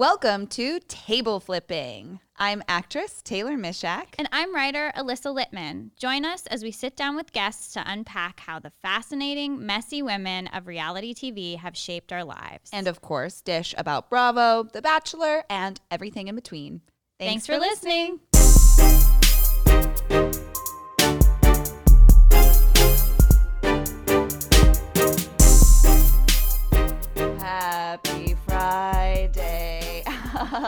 Welcome to Table Flipping. I'm actress Taylor Misiak. And I'm writer Alyssa Littman. Join us as we sit down with guests to unpack how the fascinating, messy women of reality TV have shaped our lives. And of course, dish about Bravo, The Bachelor, and everything in between. Thanks, Thanks for, for listening. Happy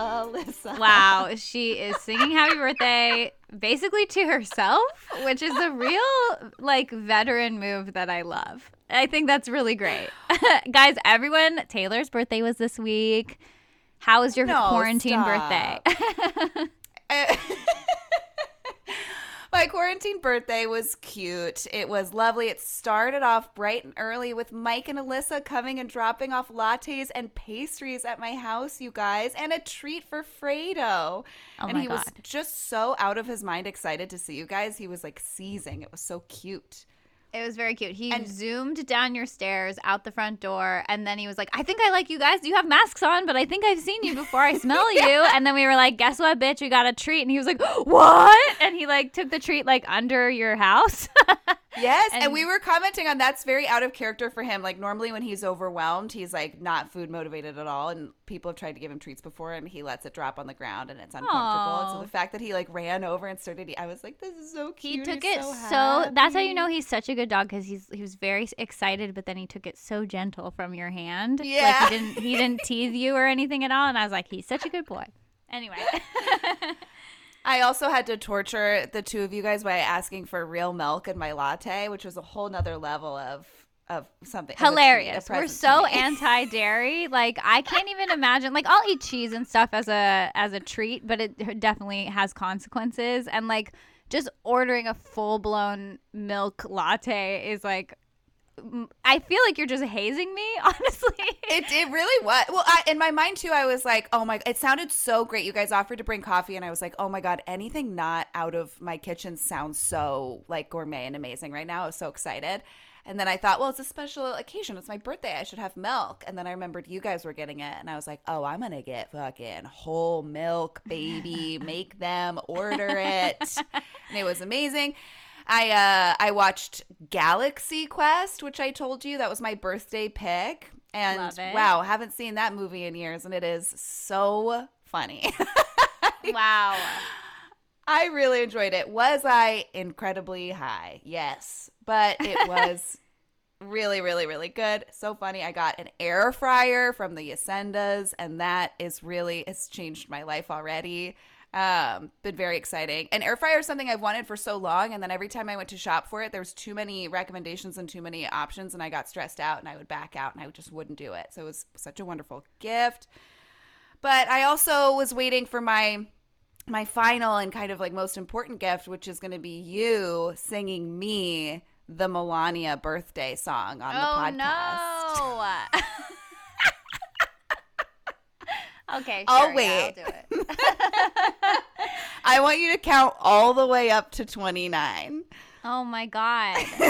Alyssa. Wow, she is singing happy birthday basically to herself, which is a real like veteran move that I love. I think that's really great. Guys, everyone, Taylor's birthday was this week. How was your no, quarantine stop. birthday? My quarantine birthday was cute. It was lovely. It started off bright and early with Mike and Alyssa coming and dropping off lattes and pastries at my house, you guys, and a treat for Fredo. Oh and he God. was just so out of his mind excited to see you guys. He was like seizing. It was so cute. It was very cute. He and, zoomed down your stairs out the front door, and then he was like, "I think I like you guys. You have masks on, but I think I've seen you before. I smell yeah. you." And then we were like, "Guess what, bitch? We got a treat." And he was like, "What?" And he like took the treat like under your house. Yes, and, and, we were commenting on that's very out of character for him. Like normally when he's overwhelmed, he's like not food motivated at all, and people have tried to give him treats before, and he lets it drop on the ground, and it's uncomfortable. Aww. And so the fact that he like ran over and started, eating, I was like, this is so cute. He took he's it so. so that's how you know he's such a good dog because he's he was very excited, but then he took it so gentle from your hand. Yeah, like he didn't he didn't tease you or anything at all, and I was like, he's such a good boy. Anyway. I also had to torture the two of you guys by asking for real milk in my latte, which was a whole nother level of of something hilarious. We're so anti dairy. Like I can't even imagine. Like I'll eat cheese and stuff as a as a treat, but it definitely has consequences. And like just ordering a full blown milk latte is like I feel like you're just hazing me, honestly. It, it really was. Well, I, in my mind too, I was like, oh my, it sounded so great. You guys offered to bring coffee, and I was like, oh my God, anything not out of my kitchen sounds so like gourmet and amazing right now. I was so excited. And then I thought, well, it's a special occasion. It's my birthday. I should have milk. And then I remembered you guys were getting it. And I was like, oh, I'm going to get fucking whole milk, baby. Make them order it. and it was amazing. I uh I watched Galaxy Quest, which I told you that was my birthday pick. And wow, haven't seen that movie in years and it is so funny. wow. I really enjoyed it. Was I incredibly high? Yes. But it was really, really, really good. So funny. I got an air fryer from the Yacendas, and that is really, it's changed my life already. Um, been very exciting. And air fryer is something I've wanted for so long, and then every time I went to shop for it, there was too many recommendations and too many options, and I got stressed out, and I would back out, and I just wouldn't do it. So it was such a wonderful gift. But I also was waiting for my my final and kind of like most important gift, which is going to be you singing me the Milania birthday song on oh, the podcast. No. Okay, I'll wait. Yeah, I'll do it. I want you to count all the way up to 29. Oh my god.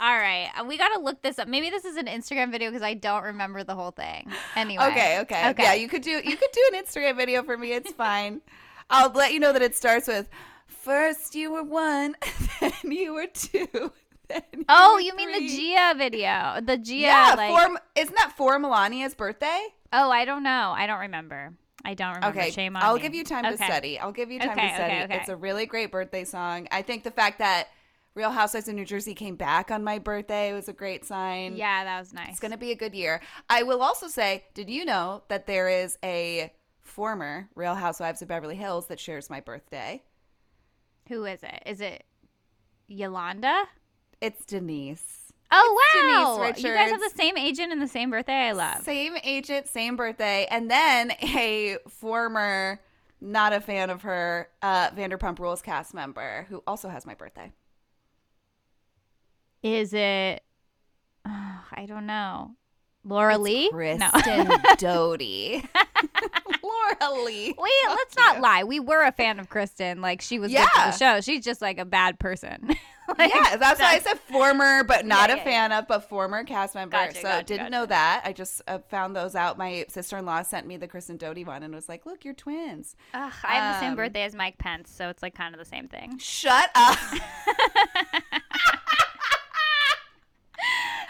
all right, uh, we got to look this up. Maybe this is an Instagram video because I don't remember the whole thing. Anyway. Okay, okay. Okay. Yeah, you could do you could do an Instagram video for me. It's fine. I'll let you know that it starts with first you were one, then you were two. Oh, you mean the Gia video? The Gia Yeah, like... for, isn't that for Milania's birthday? Oh, I don't know. I don't remember. I don't remember. Okay, shame on I'll me. give you time okay. to study. I'll give you time okay, to study. Okay. It's a really great birthday song. I think the fact that Real Housewives of New Jersey came back on my birthday was a great sign. Yeah, that was nice. It's going to be a good year. I will also say, did you know that there is a former Real Housewives of Beverly Hills that shares my birthday? Who is it? Is it Yolanda? It's Denise. Oh wow! You guys have the same agent and the same birthday. I love. Same agent, same birthday, and then a former, not a fan of her, uh, Vanderpump Rules cast member who also has my birthday. Is it? Oh, I don't know. Laura it's Lee? Kristen no. Doute. Laura Lee. Wait, let's not lie. We were a fan of Kristen. Like she was yeah. good for the show. She's just like a bad person. Like, yeah, that's why I said former, but not Yeah, a yeah, fan of, but former cast member. Gotcha, so gotcha, didn't gotcha. know that. I just uh, found those out. My sister in law sent me the Kristen Doute one and was like, "Look, you're twins." Ugh, I have the same Um, birthday as Mike Pence, so it's like kind of the same thing. Shut up.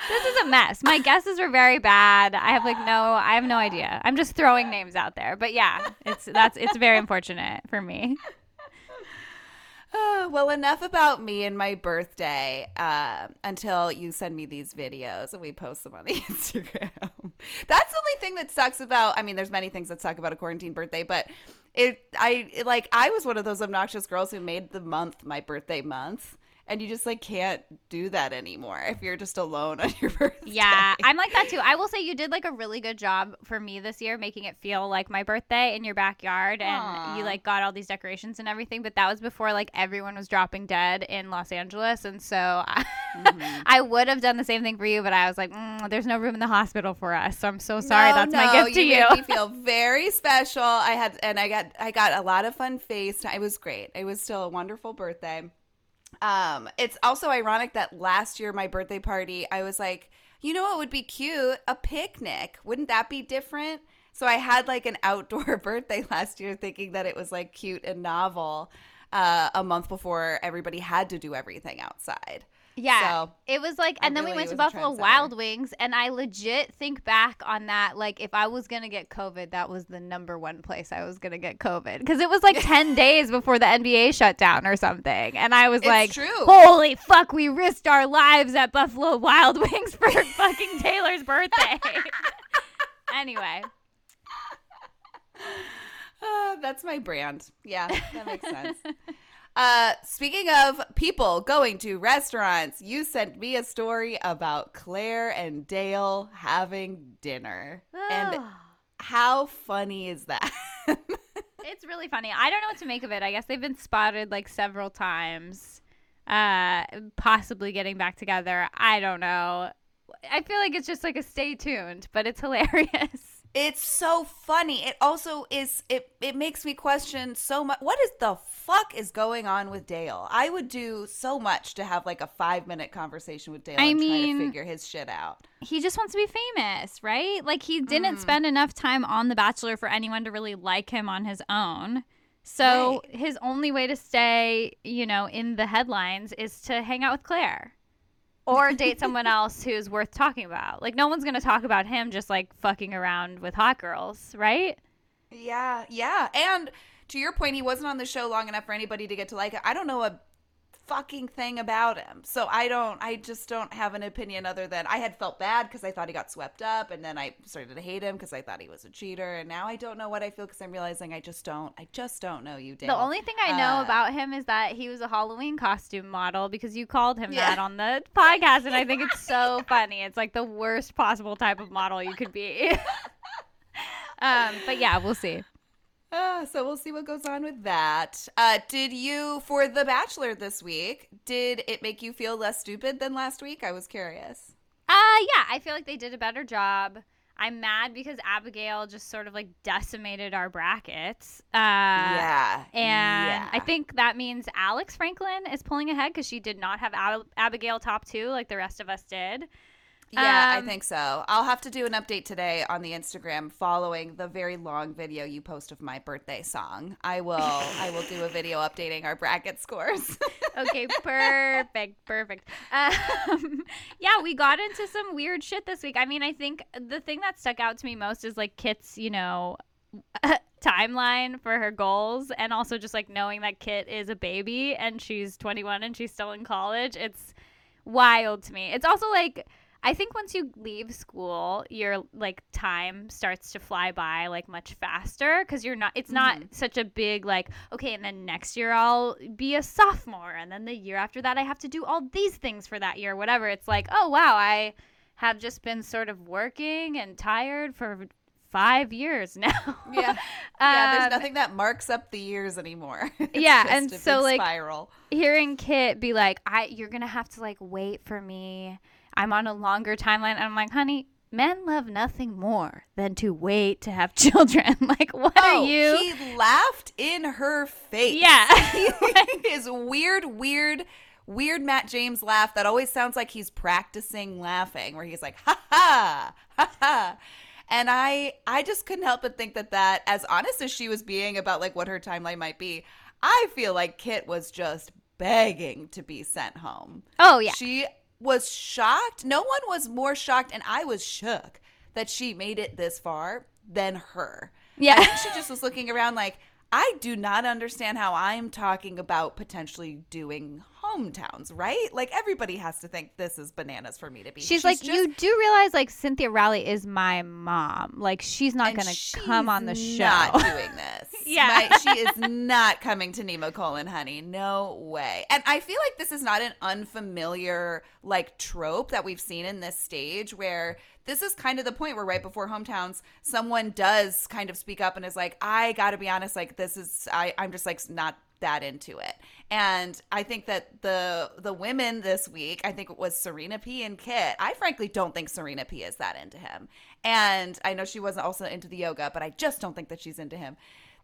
This is a mess. My guesses were very bad. I have like no, I have no idea. I'm just throwing names out there, but yeah, it's that's it's very unfortunate for me. Uh, well, enough about me and my birthday uh, until you send me these videos and we post them on the Instagram. That's the only thing that sucks about. I mean, there's many things that suck about a quarantine birthday, but it, I it, like, I was one of those obnoxious girls who made the month my birthday month, and you just like can't do that anymore if you're just alone on your birthday. Yeah, I'm like that too. I will say you did like a really good job for me this year, making it feel like my birthday in your backyard, and you like got all these decorations and everything. But that was before like everyone was dropping dead in Los Angeles, and so I, Mm-hmm. I would have done the same thing for you, but I was like, mm, there's no room in the hospital for us, so I'm so sorry. No, That's my no, gift to you. you. Made me feel very special. I had, and I got, I got a lot of fun face. It was great. It was still a wonderful birthday. Um, it's also ironic that last year my birthday party, I was like, you know what would be cute? A picnic. Wouldn't that be different? So I had like an outdoor birthday last year, thinking that it was like cute and novel. Uh, a month before everybody had to do everything outside. Yeah. So, it was like, I and then we went to Buffalo. Wild Wings, and I legit think back on that. Like, if I was going to get COVID, that was the number one place I was going to get COVID. Because it was like 10 days before the NBA shut down or something. And I was It's like, true. holy fuck, we risked our lives at Buffalo Wild Wings for fucking Taylor's birthday. anyway, Uh, that's my brand. Yeah, that makes sense. Uh, speaking of people going to restaurants, you sent me a story about Claire and Dale having dinner. And how funny is that? It's really funny. I don't know what to make of it. I guess they've been spotted like several times, uh, possibly getting back together. I don't know. I feel like it's just like a stay tuned, but it's hilarious. It's so funny. It also is it it makes me question so much what is the fuck is going on with Dale? I would do so much to have like a 5-minute conversation with Dale I and mean- try to figure his shit out. He just wants to be famous, right? Like he didn't mm. spend enough time on The Bachelor for anyone to really like him on his own. So his only way to stay, you know, in the headlines is to hang out with Claire. Or date someone else who's worth talking about. Like no one's gonna talk about him just like fucking around with hot girls, right? Yeah, yeah. And to your point, he wasn't on the show long enough for anybody to get to like it. I don't know a fucking thing about him. So I don't I just don't have an opinion other than I had felt bad because I thought he got swept up and then I started to hate him because I thought he was a cheater and now I don't know what I feel because I'm realizing I just don't I just don't know you, Dale. The only thing I know Uh, about him is that he was a Halloween costume model because you called him Yeah. that on the podcast, and I think it's so funny. It's like the worst possible type of model you could be. um, but yeah, we'll see. Uh, so we'll see what goes on with that. Uh, did you for The Bachelor this week? Did it make you feel less stupid than last week? I was curious. Uh, yeah, I feel like they did a better job. I'm mad because Abigail just sort of like decimated our brackets. Uh, yeah, And yeah. I think that means Alex Franklin is pulling ahead because she did not have Ab- Abigail top two like the rest of us did. Yeah, I Um, think so. I'll have to do an update today on the Instagram following the very long video you post of my birthday song. I will I will do a video updating our bracket scores. okay, perfect, perfect. Um, yeah, we got into some weird shit this week. I mean, I think the thing that stuck out to me most is like Kit's, you know, timeline for her goals, and also just like knowing that Kit is a baby and she's 21 and she's still in college. It's wild to me. It's also like. I think once you leave school, your like time starts to fly by like much faster because you're not. It's not such a big like okay, and then next year I'll be a sophomore, and then the year after that I have to do all these things for that year, whatever. It's like oh wow, I have just been sort of working and tired for five years now. yeah. Yeah, Um, there's nothing that marks up the years anymore. It's Yeah, and so, like, spiral. hearing Kit be like, "I, you're gonna have to like wait for me. I'm on a longer timeline." And I'm like, "Honey, men love nothing more than to wait to have children. like, what Oh, are you?" he laughed in her face. Yeah. His weird, weird, weird Matt James laugh that always sounds like he's practicing laughing, where he's like, ha ha, ha ha. And I, I just couldn't help but think that that, as honest as she was being about like what her timeline might be, I feel like Kit was just begging to be sent home. Oh yeah. She was shocked. No one was more shocked, and I was shook that she made it this far than her. Yeah. She just was looking around like, I do not understand how I'm talking about potentially doing hometowns, right? Like everybody has to think this is bananas for me to be. She's, like, you do realize like Cynthia Rowley is my mom. Like she's not gonna come on the show. Not doing this. Yeah. My- she is not coming to Nemacolin, honey. No way. And I feel like this is not an unfamiliar like trope that we've seen in this stage where this is kind of the point where right before hometowns someone does kind of speak up and is like i gotta be honest like this is I, i'm just like not that into it and i think that the the women this week i think it was serena p and kit i frankly don't think serena p is that into him and i know she wasn't also into the yoga but i just don't think that she's into him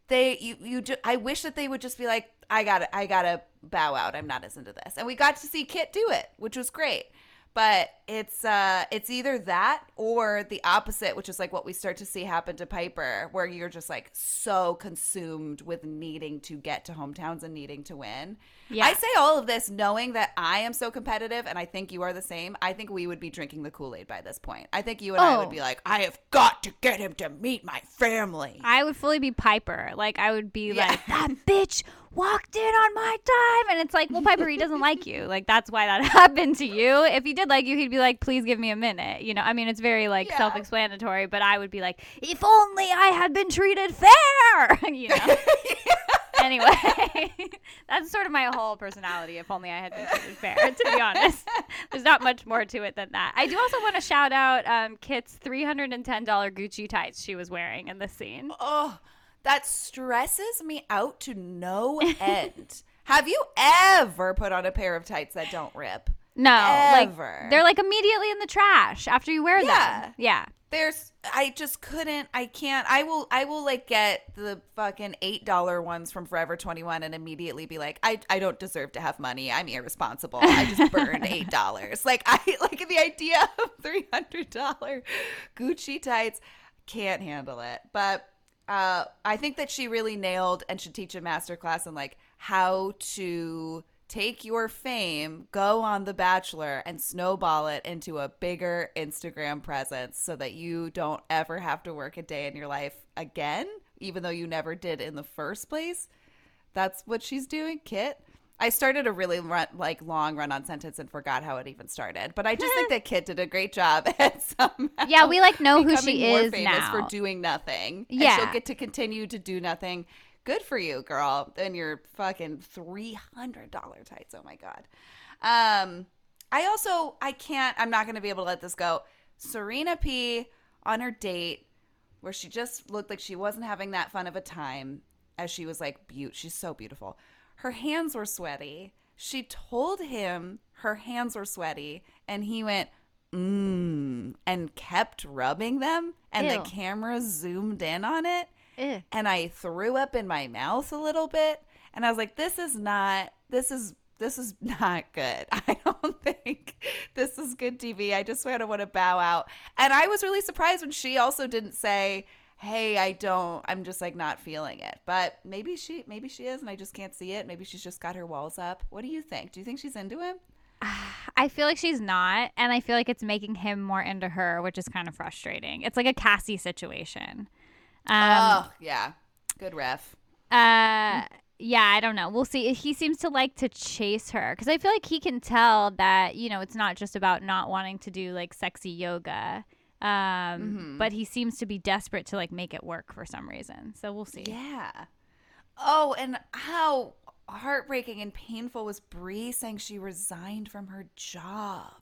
they you you ju- I wish that they would just be like I got to I got to bow out. I'm not as into this. And we got to see Kit do it, which was great. But it's uh it's either that or the opposite, which is like what we start to see happen to Piper where you're just like so consumed with needing to get to hometowns and needing to win. Yeah. I say all of this knowing that I am so competitive and I think you are the same. I think we would be drinking the Kool-Aid by this point. I think you and I Oh. would be oh. like, I have got to get him to meet my family. I would fully be Piper. Like I would be Yeah. like that bitch walked in on my time, and it's like, well, Piper, he doesn't like you. Like that's why that happened to you. If he did like you, he'd be like, please give me a minute. You know, I mean, it's very like Yeah. self-explanatory. But I would be like, if only I had been treated fair. you know. Anyway, that's sort of my whole personality. If only I had been treated fair. To be honest, there's not much more to it than that. I do also want to shout out um, Kit's three hundred and ten dollar Gucci tights she was wearing in this scene. Oh, that stresses me out to no end. Have you ever put on a pair of tights that don't rip? No, Ever. like they're like immediately in the trash after you wear Yeah. them. Yeah. There's I just couldn't I can't I will I will like get the fucking eight dollar ones from Forever 21 and immediately be like, I I don't deserve to have money. I'm irresponsible. I just burned eight dollars. Like I like the idea of three hundred dollar Gucci tights, can't handle it. But uh I think that she really nailed and should teach a master class on like how to take your fame, go on The Bachelor, and snowball it into a bigger Instagram presence so that you don't ever have to work a day in your life again, even though you never did in the first place. That's what she's doing, Kit. I started a really run, like long run on sentence and forgot how it even started, but I just think that Kit did a great job at somehow Yeah, we like know who she is now. for doing nothing. and Yeah. she'll get to continue to do nothing. Good for you, girl. And your fucking three hundred dollar tights. Oh my god. Um, I also I can't. I'm not going to be able to let this go. Serena P on her date where she just looked like she wasn't having that fun of a time as she was like beaut she's so beautiful her hands were sweaty she told him her hands were sweaty and he went mmm and kept rubbing them and Ew. the camera zoomed in on it Ew. and I threw up in my mouth a little bit and I was like this is not this is this is not good. I don't think this is good TV. I just sort of want to bow out. And I was really surprised when she also didn't say, "Hey, I don't. I'm just like not feeling it." But maybe she maybe she is and I just can't see it. Maybe she's just got her walls up. What do you think? Do you think she's into him? I feel like she's not, and I feel like it's making him more into her, which is kind of frustrating. It's like a Cassie situation. Um, oh, yeah. Good ref. Uh, yeah, I don't know. We'll see. He seems to like to chase her because I feel like he can tell that you know it's not just about not wanting to do like sexy yoga. Um, Mhm. but he seems to be desperate to like make it work for some reason. So we'll see. Yeah. Oh, and how heartbreaking and painful was Bree saying she resigned from her job.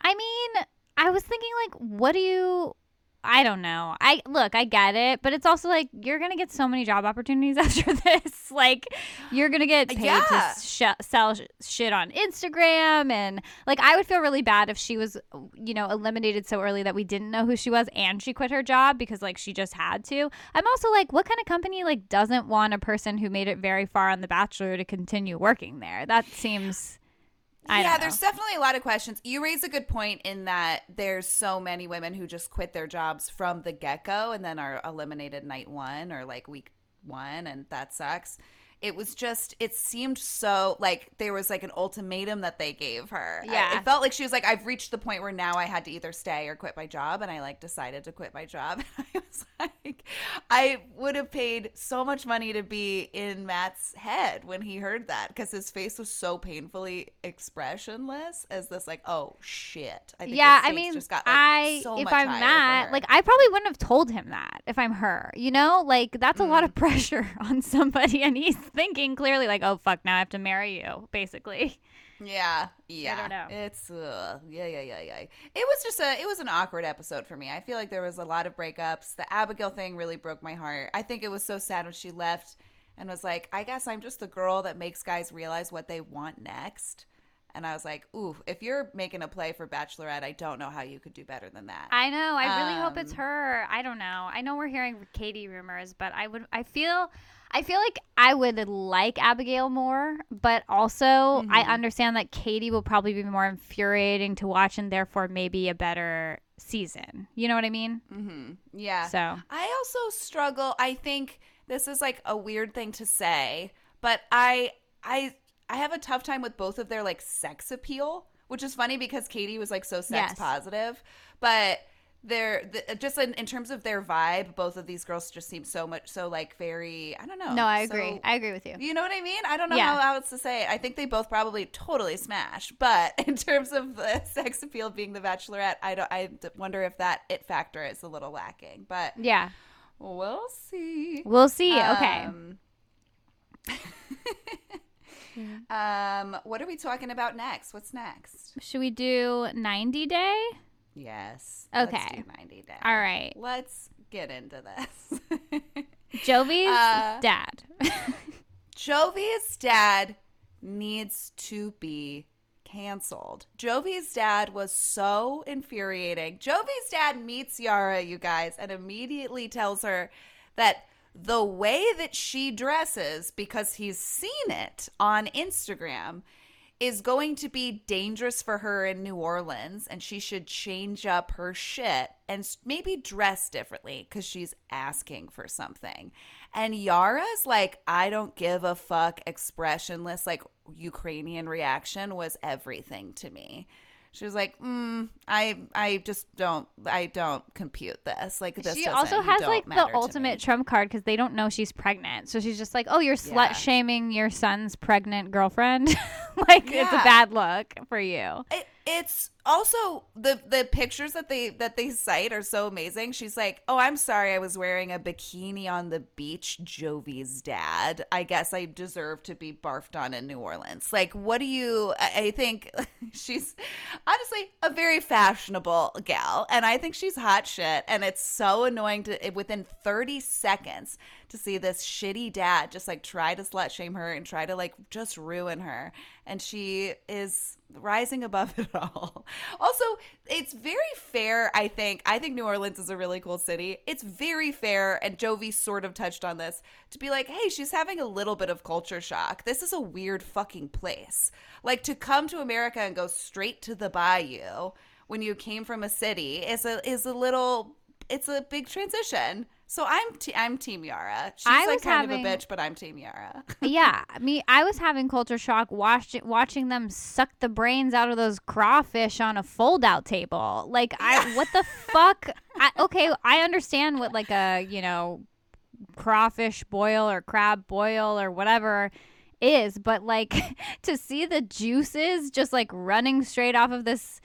I mean, I was thinking like, what do you, I don't know. I look, I get it, but it's also like you're gonna get so many job opportunities after this. like you're gonna get uh, paid Yeah. to sh- sell sh- shit on Instagram, and like I would feel really bad if she was, you know, eliminated so early that we didn't know who she was, and she quit her job because like she just had to. I'm also like, what kind of company like doesn't want a person who made it very far on The Bachelor to continue working there? That seems. I yeah, there's definitely a lot of questions. You raise a good point in that there's so many women who just quit their jobs from the get go and then are eliminated night one or like week one, and that sucks. It was just, it seemed so like there was like an ultimatum that they gave her. I- Yeah. it felt like she was like, I've reached the point where now I had to either stay or quit my job. And I like decided to quit my job. I was like, I would have paid so much money to be in Matt's head when he heard that because his face was so painfully expressionless as this, like, oh shit. I think yeah, I mean, just got, like, I so if I'm Matt, like I probably wouldn't have told him that if I'm her. You know, like that's a lot Mm. of pressure on somebody, and he's thinking clearly, like, oh fuck, now I have to marry you, basically. Yeah, yeah. I don't know. It's uh, yeah, yeah, yeah, yeah. It was just a, it was an awkward episode for me. I feel like there was a lot of breakups. The Abigail thing really broke my heart. I think it was so sad when she left and was like, I guess I'm just the girl that makes guys realize what they want next. And I was like, ooh, if you're making a play for Bachelorette, I don't know how you could do better than that. I know. I really hope it's Um, her. I don't know. I know we're hearing Katie rumors, but I would. I feel. I feel like I would like Abigail more, but also I Mhm. understand that Katie will probably be more infuriating to watch, and therefore maybe a better season. You know what I mean? mm-hmm. Yeah. So I also struggle. I think this is like a weird thing to say, but I I I have a tough time with both of their like sex appeal, which is funny because Katie was like so sex Yes. positive, but they're the, just in, in terms of their vibe, both of these girls just seem so much so like very I don't know. no, I agree. I agree with you. you know what I mean? I don't know Yeah. how else to say it. I think they both probably totally smash, but in terms of the sex appeal being the Bachelorette, I don't. I wonder if that it factor is a little lacking, but Yeah, We'll see. we'll see. okay. Um, um, what are we talking about next? What's next? Should we do 90 day? Yes. Okay. Let's do 90 day. All right. Let's get into this. Jovi's Uh, dad. Jovi's dad needs to be canceled. Jovi's dad was so infuriating. Jovi's dad meets Yara, you guys, and immediately tells her that the way that she dresses, because he's seen it on Instagram, is going to be dangerous for her in New Orleans and she should change up her shit and maybe dress differently because she's asking for something. And Yara's like, I don't give a fuck, expressionless, like Ukrainian reaction was everything to me. She was like, mm, I, I just don't, I don't compute this. Like this. she also has like the matter to me." ultimate trump card because they don't know she's pregnant. So she's just like, "Oh, you're Yeah. slut shaming your son's pregnant girlfriend." like it's a bad look for you. It, it's also the the pictures that they that they cite are so amazing. She's like, "Oh, I'm sorry, I was wearing a bikini on the beach." Jovi's dad. I guess I deserve to be barfed on in New Orleans. Like, what do you? I, think she's honestly a very fashionable gal, and I think she's hot shit. And it's so annoying to within 30 seconds to see this shitty dad just like try to slut shame her and try to like just ruin her. And she is rising above it all. Also, it's very fair, I think. I think New Orleans is a really cool city. It's very fair, and Jovi sort of touched on this, to be like, hey, she's having a little bit of culture shock. This is a weird fucking place. Like to come to America and go straight to the bayou when you came from a city is a is a little it's a big transition. So I'm t- I'm Team Yara. She's I like kind having- of a bitch, but I'm Team Yara. yeah, I mean, I was having culture shock watching watching them suck the brains out of those crawfish on a fold-out table. Like, I what the fuck? I, okay, I understand what like a you know crawfish boil or crab boil or whatever is, but like to see the juices just like running straight off of this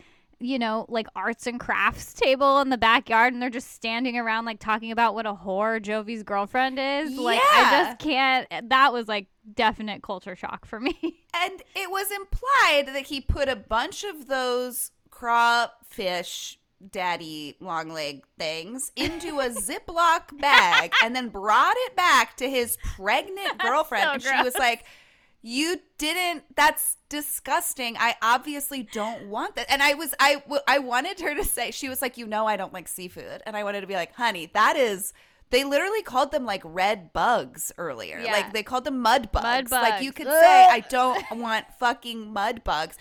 you know, like arts and crafts table in the backyard and they're just standing around like talking about what a whore Jovi's girlfriend is. Like I just can't that was like definite culture shock for me. And it was implied that he put a bunch of those crawfish daddy long leg things into a Ziploc bag and then brought it back to his pregnant girlfriend. so and she gross. was like, you didn't that's disgusting. I obviously don't want that. And i was i i wanted her to say she was like you know i don't like seafood. And i wanted to be like honey that is they literally called them like red bugs earlier. Yeah. like they called them mud bugs Mud bugs. like you could say i don't want fucking mud bugs.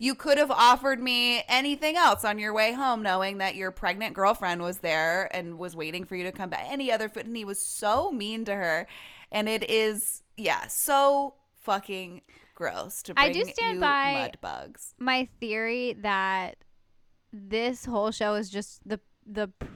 You could have offered me anything else on your way home knowing that your pregnant girlfriend was there and was waiting for you to come back. Any other food. And he was so mean to her. And it is yeah. So fucking gross to I do stand you by- mud bugs. my theory that this whole show is just the the p-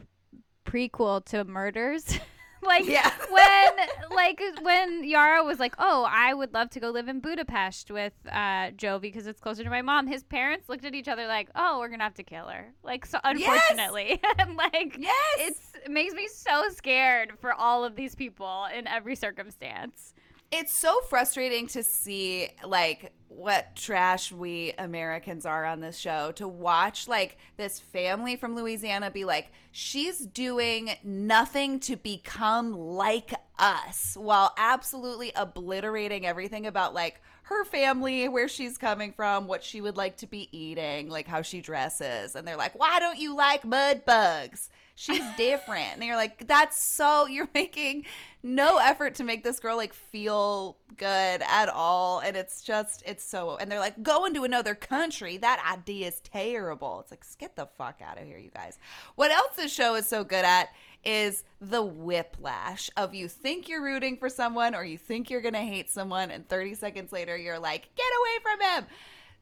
prequel to murders. Like Yeah. when like when yara was like oh i would love to go live in budapest with uh joe because it's closer to my mom. His parents looked at each other like oh we're gonna have to kill her. Like so unfortunately and like yes! it's it makes me so scared for all of these people in every circumstance it's so frustrating to see like what trash we Americans are on this show to watch like this family from Louisiana be like she's doing nothing to become like us while absolutely obliterating everything about like her family where she's coming from what she would like to be eating like how she dresses. And they're like why don't you like mud bugs she's different. And you're like that's so you're making no effort to make this girl like feel good at all. And it's just it's so and they're like going to another country. That idea is terrible. It's like get the fuck out of here you guys. What else this show is so good at is the whiplash of you think you're rooting for someone or you think you're gonna hate someone and 30 seconds later you're like get away from him.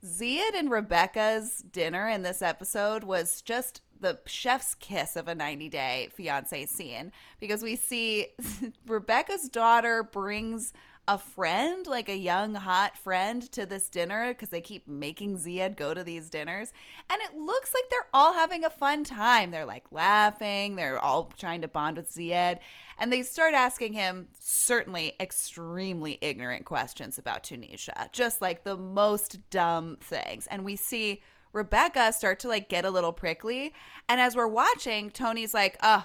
Zied and Rebecca's dinner in this episode was just the chef's kiss of a 90 day fiance scene because we see Rebecca's daughter brings a friend, like a young hot friend, to this dinner because they keep making Zied go to these dinners. And it looks like they're all having a fun time. They're like laughing, they're all trying to bond with Zied. And they start asking him certainly extremely ignorant questions about Tunisia, just like the most dumb things. And we see Rebecca start to like get a little prickly. And as we're watching, Tony's like, uh,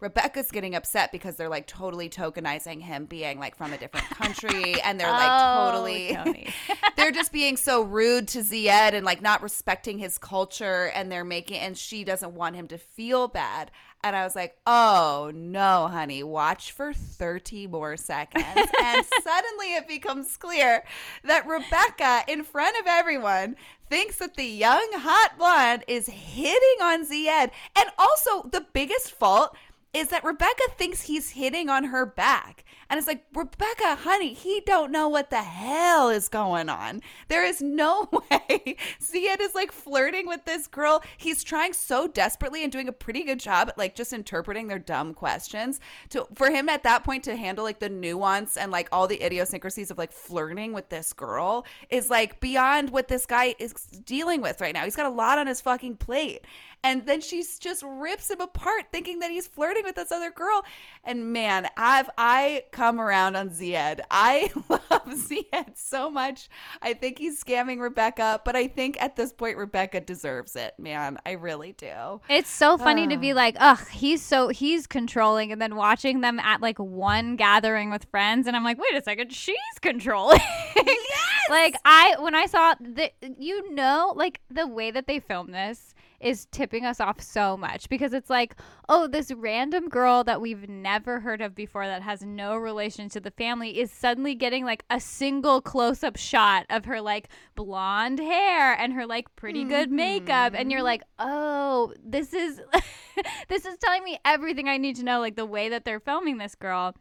Rebecca's getting upset because they're like totally tokenizing him being like from a different country and they're like Oh, totally they're just being so rude to Zied and like not respecting his culture and they're making and she doesn't want him to feel bad. And I was like, "Oh, no, honey, watch for 30 more seconds." and suddenly it becomes clear that Rebecca in front of everyone thinks that the young hot blonde is hitting on Zied. And also the biggest fault is that Rebecca thinks he's hitting on her back. And it's like, Rebecca, honey, he don't know what the hell is going on. There is no way. Zied is like flirting with this girl. He's trying so desperately and doing a pretty good job at like just interpreting their dumb questions. To for him at that point to handle like the nuance and like all the idiosyncrasies of like flirting with this girl is like beyond what this guy is dealing with right now. He's got a lot on his fucking plate. And then she just rips him apart, thinking that he's flirting with this other girl. And man, I've I come around on Zied. I love Zied so much. I think he's scamming Rebecca, but I think at this point Rebecca deserves it, man. I really do. It's so funny to be like, ugh, he's so he's controlling, and then watching them at like one gathering with friends, and I'm like, wait a second, she's controlling. Yes! Like I when I saw the you know like the way that they film this is tipping us off so much because it's like, oh, this random girl that we've never heard of before that has no relation to the family is suddenly getting like a single close up shot of her like blonde hair and her like pretty good makeup and you're mm-hmm. like, "Oh, this is this is telling me everything I need to know like the way that they're filming this girl."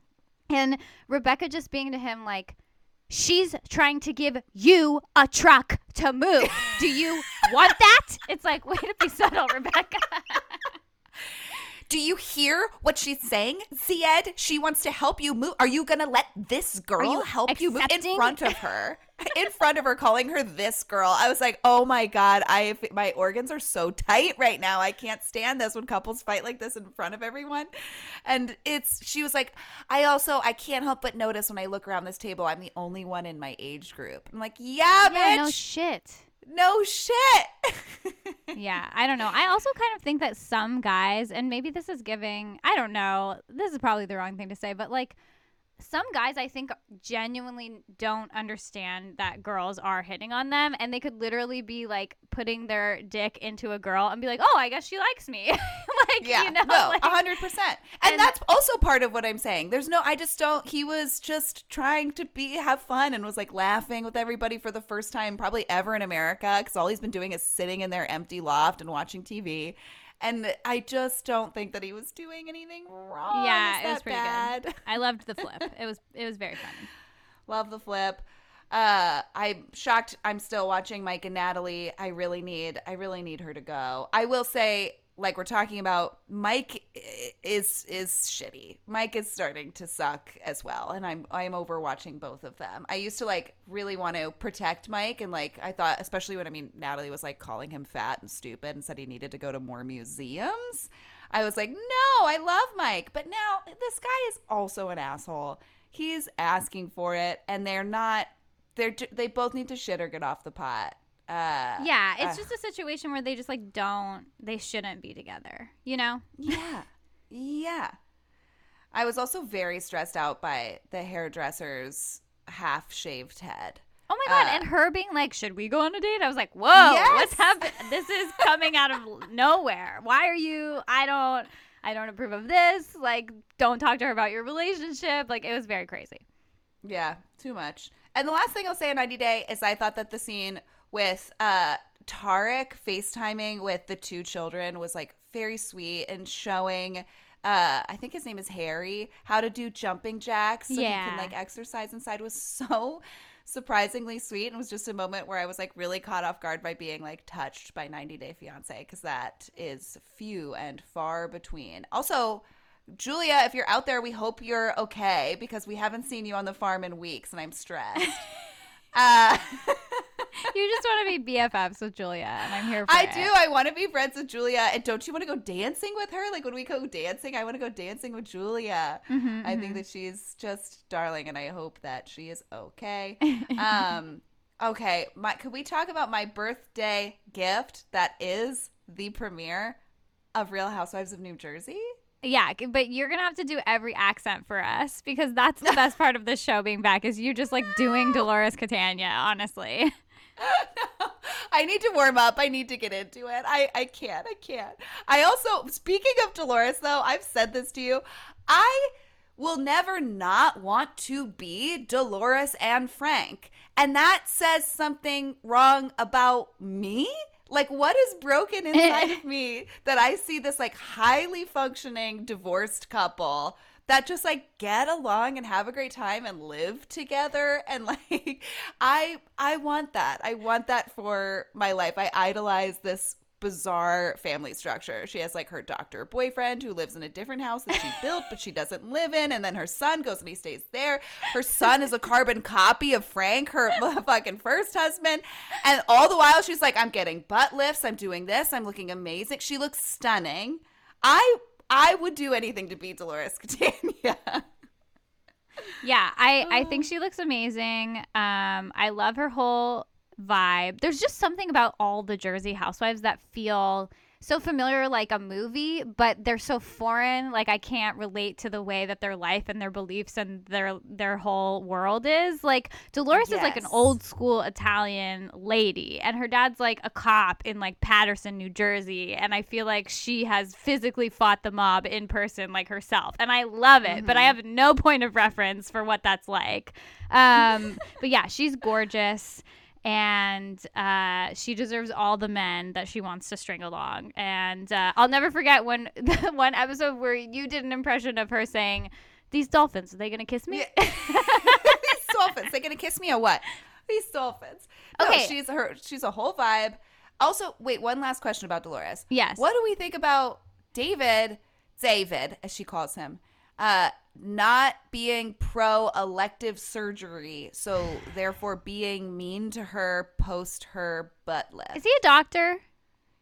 And Rebecca just being to him like She's trying to give you a truck to move. Do you want that? It's like, way to be subtle, Rebecca. Do you hear what she's saying? Zied, she wants to help you move. Are you gonna let this girl you help you move in front of her? In front of her, calling her this girl. I was like, oh my god, I my organs are so tight right now. I can't stand this when couples fight like this in front of everyone. And it's she was like, I also I can't help but notice when I look around this table, I'm the only one in my age group. I'm like, yeah, yeah, bitch. no shit. No shit. yeah, I don't know. I also kind of think that some guys, and maybe this is giving, I don't know, this is probably the wrong thing to say, but like some guys I think genuinely don't understand that girls are hitting on them and they could literally be like putting their dick into a girl and be like, "Oh, I guess she likes me." like, yeah, you know, no, like- 100%. And, and- that's also part of what I'm saying. There's no I just don't he was just trying to be have fun and was like laughing with everybody for the first time probably ever in America cuz all he's been doing is sitting in their empty loft and watching TV. And I just don't think that he was doing anything wrong. Yeah, it was pretty bad? good. I loved the flip. It was it was very funny. Love the flip. Uh, I'm shocked. I'm still watching Mike and Natalie. I really need. I really need her to go. I will say, like we're talking about, Mike is is shitty. Mike is starting to suck as well, and I'm I'm over watching both of them. I used to like really want to protect Mike, and like I thought, especially when I mean Natalie was like calling him fat and stupid, and said he needed to go to more museums. I was like, no, I love Mike, but now this guy is also an asshole. He's asking for it, and they're not. They're they both need to shit or get off the pot. Uh, Yeah, it's uh, just a situation where they just like don't they shouldn't be together, you know? yeah, yeah. I was also very stressed out by the hairdresser's half shaved head. Oh my god! Uh, and her being like, "Should we go on a date?" I was like, "Whoa, what's happening? This is coming out of nowhere. Why are you? I don't, I don't approve of this. Like, don't talk to her about your relationship. Like, it was very crazy. Yeah, too much. And the last thing I'll say on 90 Day is I thought that the scene with uh Tarik FaceTiming with the two children was like very sweet and showing uh I think his name is Harry how to do jumping jacks so he can like exercise inside was so surprisingly sweet and was just a moment where I was like really caught off guard by being like touched by 90 Day Fiance because that is few and far between. Also, Julia, if you're out there, we hope you're okay because we haven't seen you on the farm in weeks and I'm stressed. uh, You just want to be BFFs with Julia, and I'm here for I it. do. I want to be friends with Julia. And don't you want to go dancing with her? Like when we go dancing, I want to go dancing with Julia. Mhm, I think mhm. that she's just darling and I hope that she is okay. um, okay. My, could we talk about my birthday gift that is the premiere of Real Housewives of New Jersey? Yeah, but you're gonna have to do every accent for us because that's the best part of this show being back is you just like doing Dolores Catania. Honestly, I need to warm up. I need to get into it. I, I can't. I can't. I also, speaking of Dolores, though, I've said this to you. I will never not want to be Dolores and Frank. And that says something wrong about me. Like, what is broken inside of me that I see this like highly functioning divorced couple that just like get along and have a great time and live together and like I I want that. I want that for my life. I idolize this bizarre family structure. She has like her doctor boyfriend who lives in a different house that she built but she doesn't live in and then her son goes and he stays there. Her son is a carbon copy of Frank, her fucking first husband. And all the while she's like I'm getting butt lifts, I'm doing this, I'm looking amazing. She looks stunning. I I would do anything to be Dolores Catania. yeah, I I think she looks amazing. Um, I love her whole vibe. There's just something about all the Jersey housewives that feel so familiar like a movie, but they're so foreign. Like I can't relate to the way that their life and their beliefs and their their whole world is. Like Dolores is like an old school Italian lady, and her dad's like a cop in like Paterson, New Jersey, and I feel like she has physically fought the mob in person like herself, and I love it. But I have no point of reference for what that's like. Um, but yeah, she's gorgeous and uh, she deserves all the men that she wants to string along. And uh, I'll never forget when the one episode where you did an impression of her saying, "These dolphins, are they gonna kiss me?" Yeah. These dolphins, they gonna kiss me or what? These dolphins. No, Okay. she's her. She's a whole vibe. Also, wait, one last question about Dolores. Yes. What do we think about David, David, as she calls him, uh, not being pro elective surgery, so therefore being mean to her post her butt lift? Is he a doctor?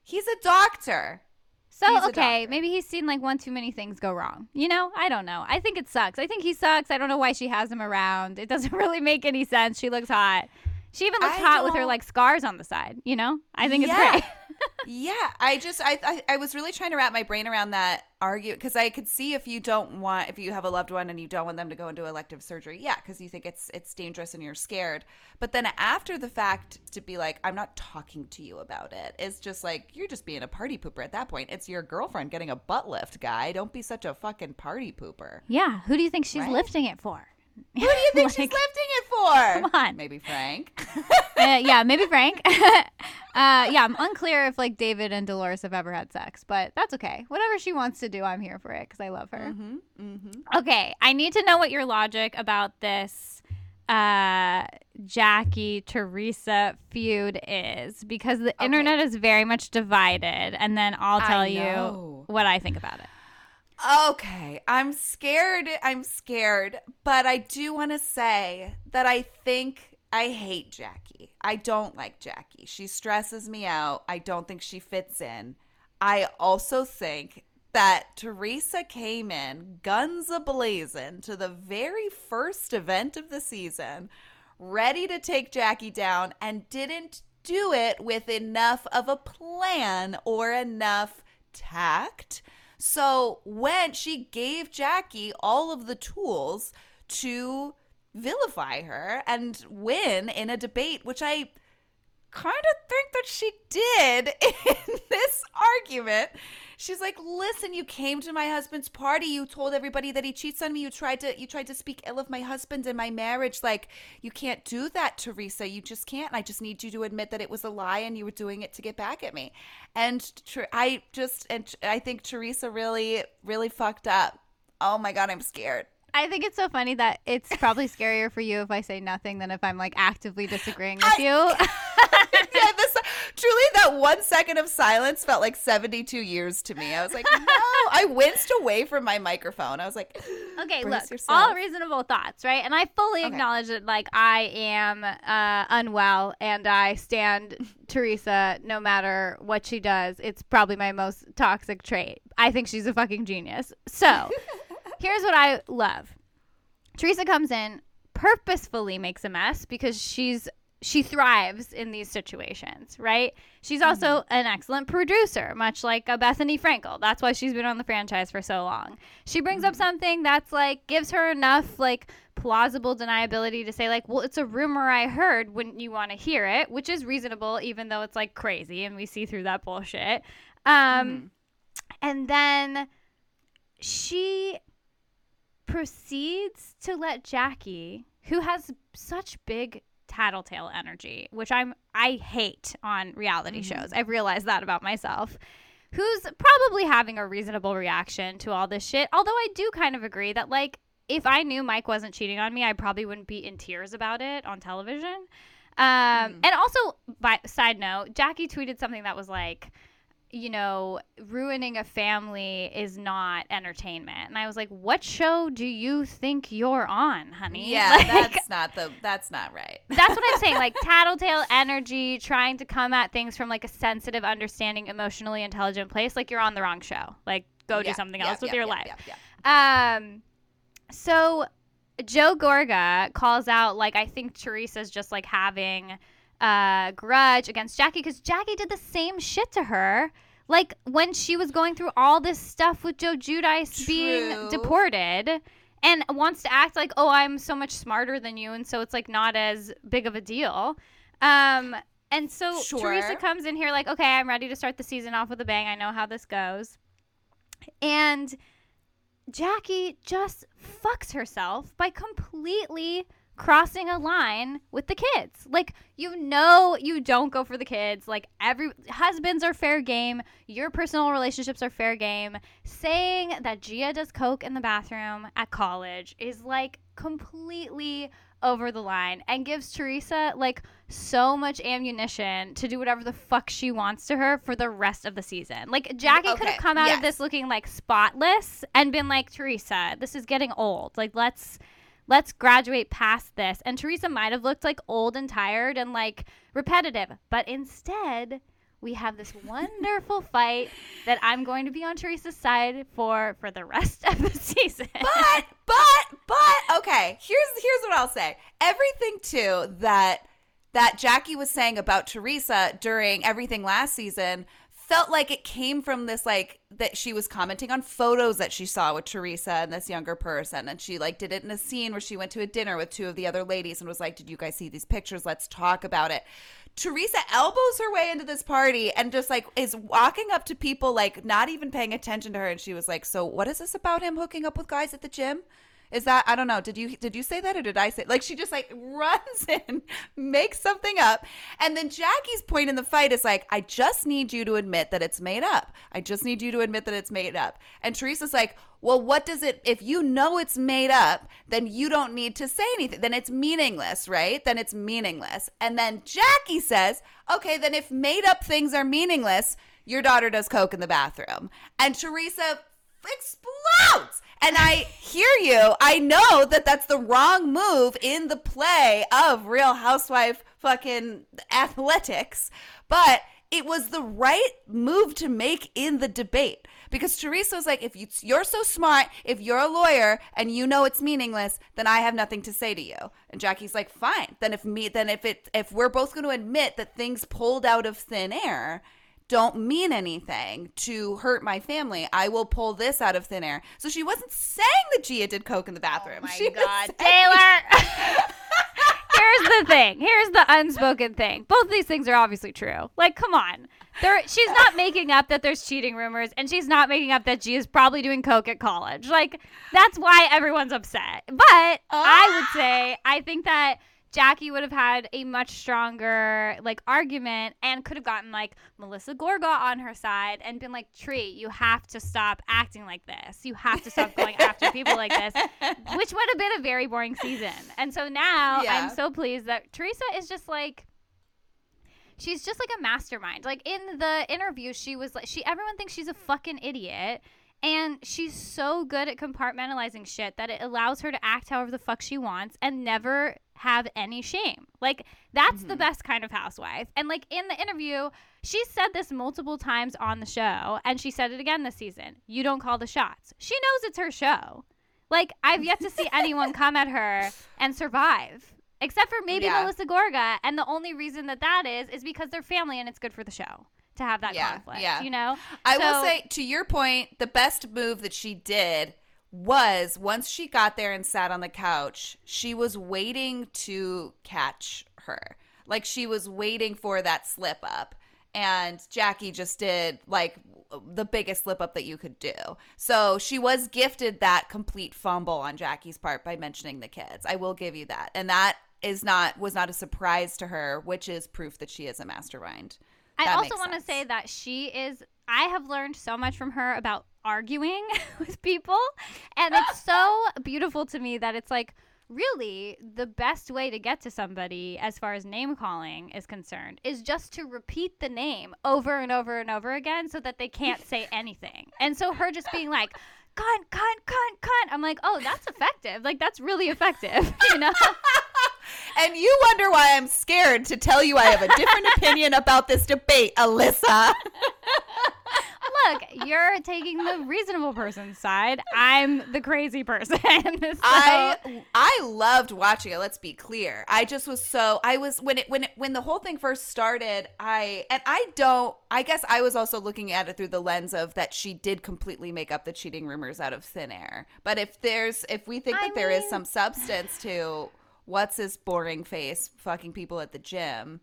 He's a doctor. So He's okay, maybe he's seen like one too many things go wrong. You know, I don't know. I think it sucks. I think he sucks. I don't know why she has him around. It doesn't really make any sense. She looks hot. She even looks I hot with her like scars on the side. You know, I think it's Yeah. great. yeah, I just I, I I was really trying to wrap my brain around that argument because I could see if you don't want if you have a loved one and you don't want them to go into elective surgery, yeah, because you think it's it's dangerous and you're scared. But then after the fact, to be like, I'm not talking to you about it. It's just like you're just being a party pooper at that point. It's your girlfriend getting a butt lift, guy. Don't be such a fucking party pooper. yeah. Who do you think she's Right? lifting it for? Who do you think she's lifting it for? Come on. maybe Frank. uh, yeah, maybe Frank. uh, yeah, I'm unclear if like David and Dolores have ever had sex, but that's okay. Whatever she wants to do, I'm here for it because I love her. mm-hmm, mm-hmm. Okay, I need to know what your logic about this uh Jackie Teresa feud is because the Okay. internet is very much divided and then I'll tell you what I think about it. Okay, I'm scared. I'm scared, but I do want to say that I think I hate Jackie. I don't like Jackie. She stresses me out. I don't think she fits in. I also think that Teresa came in guns ablazing to the very first event of the season, ready to take Jackie down, and didn't do it with enough of a plan or enough tact. So when she gave Jackie all of the tools to vilify her and win in a debate, which I kind of think that she did in this argument. She's like, "Listen, you came to my husband's party. You told everybody that he cheats on me. You tried to you tried to speak ill of my husband and my marriage. Like, you can't do that, Teresa. You just can't. I just need you to admit that it was a lie and you were doing it to get back at me." And I just and I think Teresa really really fucked up. Oh my god, I'm scared. I think it's so funny that it's probably scarier for you if I say nothing than if I'm like actively disagreeing with you. yeah, this truly that one second of silence felt like 72 years to me. I was like, no, I winced away from my microphone. I was like, Okay, look, yourself. all reasonable thoughts, right? And I fully Okay. acknowledge that, like, I am uh, unwell and I stand Teresa no matter what she does. It's probably my most toxic trait. I think she's a fucking genius. So, here's what I love Teresa comes in, purposefully makes a mess because she's. She thrives in these situations, right? She's also mm-hmm. an excellent producer, much like a Bethenny Frankel. That's why she's been on the franchise for so long. She brings up mm-hmm. something that's like gives her enough like plausible deniability to say like, well, it's a rumor I heard. Wouldn't you want to hear it? Which is reasonable, even though it's like crazy, and we see through that bullshit. Um, mm-hmm. and then she proceeds to let Jackie, who has such big tattletale energy, which I'm I hate on reality shows. I've realized that about myself. Who's probably having a reasonable reaction to all this shit. Although I do kind of agree that like if I knew Mike wasn't cheating on me, I probably wouldn't be in tears about it on television. Um, and also, by side note, Jackie tweeted something that was like, you know, ruining a family is not entertainment. And I was like, what show do you think you're on, honey? yeah, Like, that's not the that's not right. that's what I'm saying. Like tattletale energy, trying to come at things from like a sensitive, understanding, emotionally intelligent place. Like you're on the wrong show. Like go do something yeah, else with yeah, your yeah, life. yeah, yeah. Um, so Joe Gorga calls out like I think Teresa's just like having a grudge against Jackie because Jackie did the same shit to her. Like when she was going through all this stuff with Joe Giudice being deported and wants to act like, oh, I'm so much smarter than you. And so it's like not as big of a deal. Um, and so Teresa comes in here like, okay, I'm ready to start the season off with a bang. I know how this goes. And Jackie just fucks herself by completely crossing a line with the kids. Like you know you don't go for the kids. Like every husbands are fair game, your personal relationships are fair game. Saying that Gia does coke in the bathroom at college is like completely over the line and gives Teresa like so much ammunition to do whatever the fuck she wants to her for the rest of the season. Like Jackie could have come out of this looking like spotless and been like Teresa, this is getting old. Like let's let's graduate past this. And Teresa might have looked like old and tired and like repetitive, but instead we have this wonderful fight that I'm going to be on Teresa's side for for the rest of the season. But but but okay, here's here's what I'll say. Everything too that that Jackie was saying about Teresa during everything last season felt like it came from this like that she was commenting on photos that she saw with Teresa and this younger person. And she like did it in a scene where she went to a dinner with two of the other ladies and was like did you guys see these pictures? Let's talk about it. Teresa elbows her way into this party and just like is walking up to people like not even paying attention to her. And she was like so what is this about him hooking up with guys at the gym is that I don't know. Did you did you say that or did I say like she just like runs in, makes something up, and then Jackie's point in the fight is like, I just need you to admit that it's made up. I just need you to admit that it's made up. And Teresa's like, well, what does it if you know it's made up, then you don't need to say anything. Then it's meaningless, right? Then it's meaningless. And then Jackie says, okay, then if made up things are meaningless, your daughter does coke in the bathroom. And Teresa explodes. And I hear you. I know that that's the wrong move in the play of Real Housewife fucking athletics, but it was the right move to make in the debate because Teresa was like, if you, you're so smart, if you're a lawyer and you know it's meaningless, then I have nothing to say to you. And Jackie's like, fine. Then if me, then if it, if we're both going to admit that things pulled out of thin air, don't mean anything to hurt my family. I will pull this out of thin air. So she wasn't saying that Gia did coke in the bathroom. Oh my she God, Taylor. Here's the thing. Here's the unspoken thing. Both of these things are obviously true. Like, come on. There, she's not making up that there's cheating rumors, and she's not making up that Gia is probably doing coke at college. Like, that's why everyone's upset. But I would ah. say, I think that Jackie would have had a much stronger like argument and could have gotten like Melissa Gorga on her side and been like, Tree, you have to stop acting like this. You have to stop going after people like this, which would have been a very boring season. And so now Yeah. I'm so pleased that Teresa is just like she's just like a mastermind. Like in the interview, she was like she everyone thinks she's a fucking idiot. And she's so good at compartmentalizing shit that it allows her to act however the fuck she wants and never have any shame. Like, that's the mm-hmm. best kind of housewife. And, like, in the interview, she said this multiple times on the show, and she said it again this season. You don't call the shots. She knows it's her show. Like, I've yet to see anyone come at her and survive, except for maybe Yeah. Melissa Gorga. And the only reason that that is, is because they're family and it's good for the show to have that Yeah, conflict. yeah. You know? I will say, to your point, the best move that she did was once she got there and sat on the couch, she was waiting to catch her. Like she was waiting for that slip up. And Jackie just did like the biggest slip up that you could do. So she was gifted that complete fumble on Jackie's part by mentioning the kids. I will give you that. And that is not was not a surprise to her, which is proof that she is a mastermind. I also want to say that she is. I have learned so much from her about arguing with people, and it's so beautiful to me that it's like really the best way to get to somebody as far as name calling is concerned is just to repeat the name over and over and over again so that they can't say anything. And so her just being like cunt, cunt, cunt, cunt. I'm like, oh, that's effective. Like that's really effective, you know? And you wonder why I'm scared to tell you I have a different opinion about this debate, Alyssa. Look, you're taking the reasonable person's side. I'm the crazy person. So- I I loved watching it. Let's be clear. I just was so I was when it when it when the whole thing first started. I and I don't. I guess I was also looking at it through the lens of that she did completely make up the cheating rumors out of thin air. But if there's if we think I that there is some substance to what's his boring face fucking people at the gym.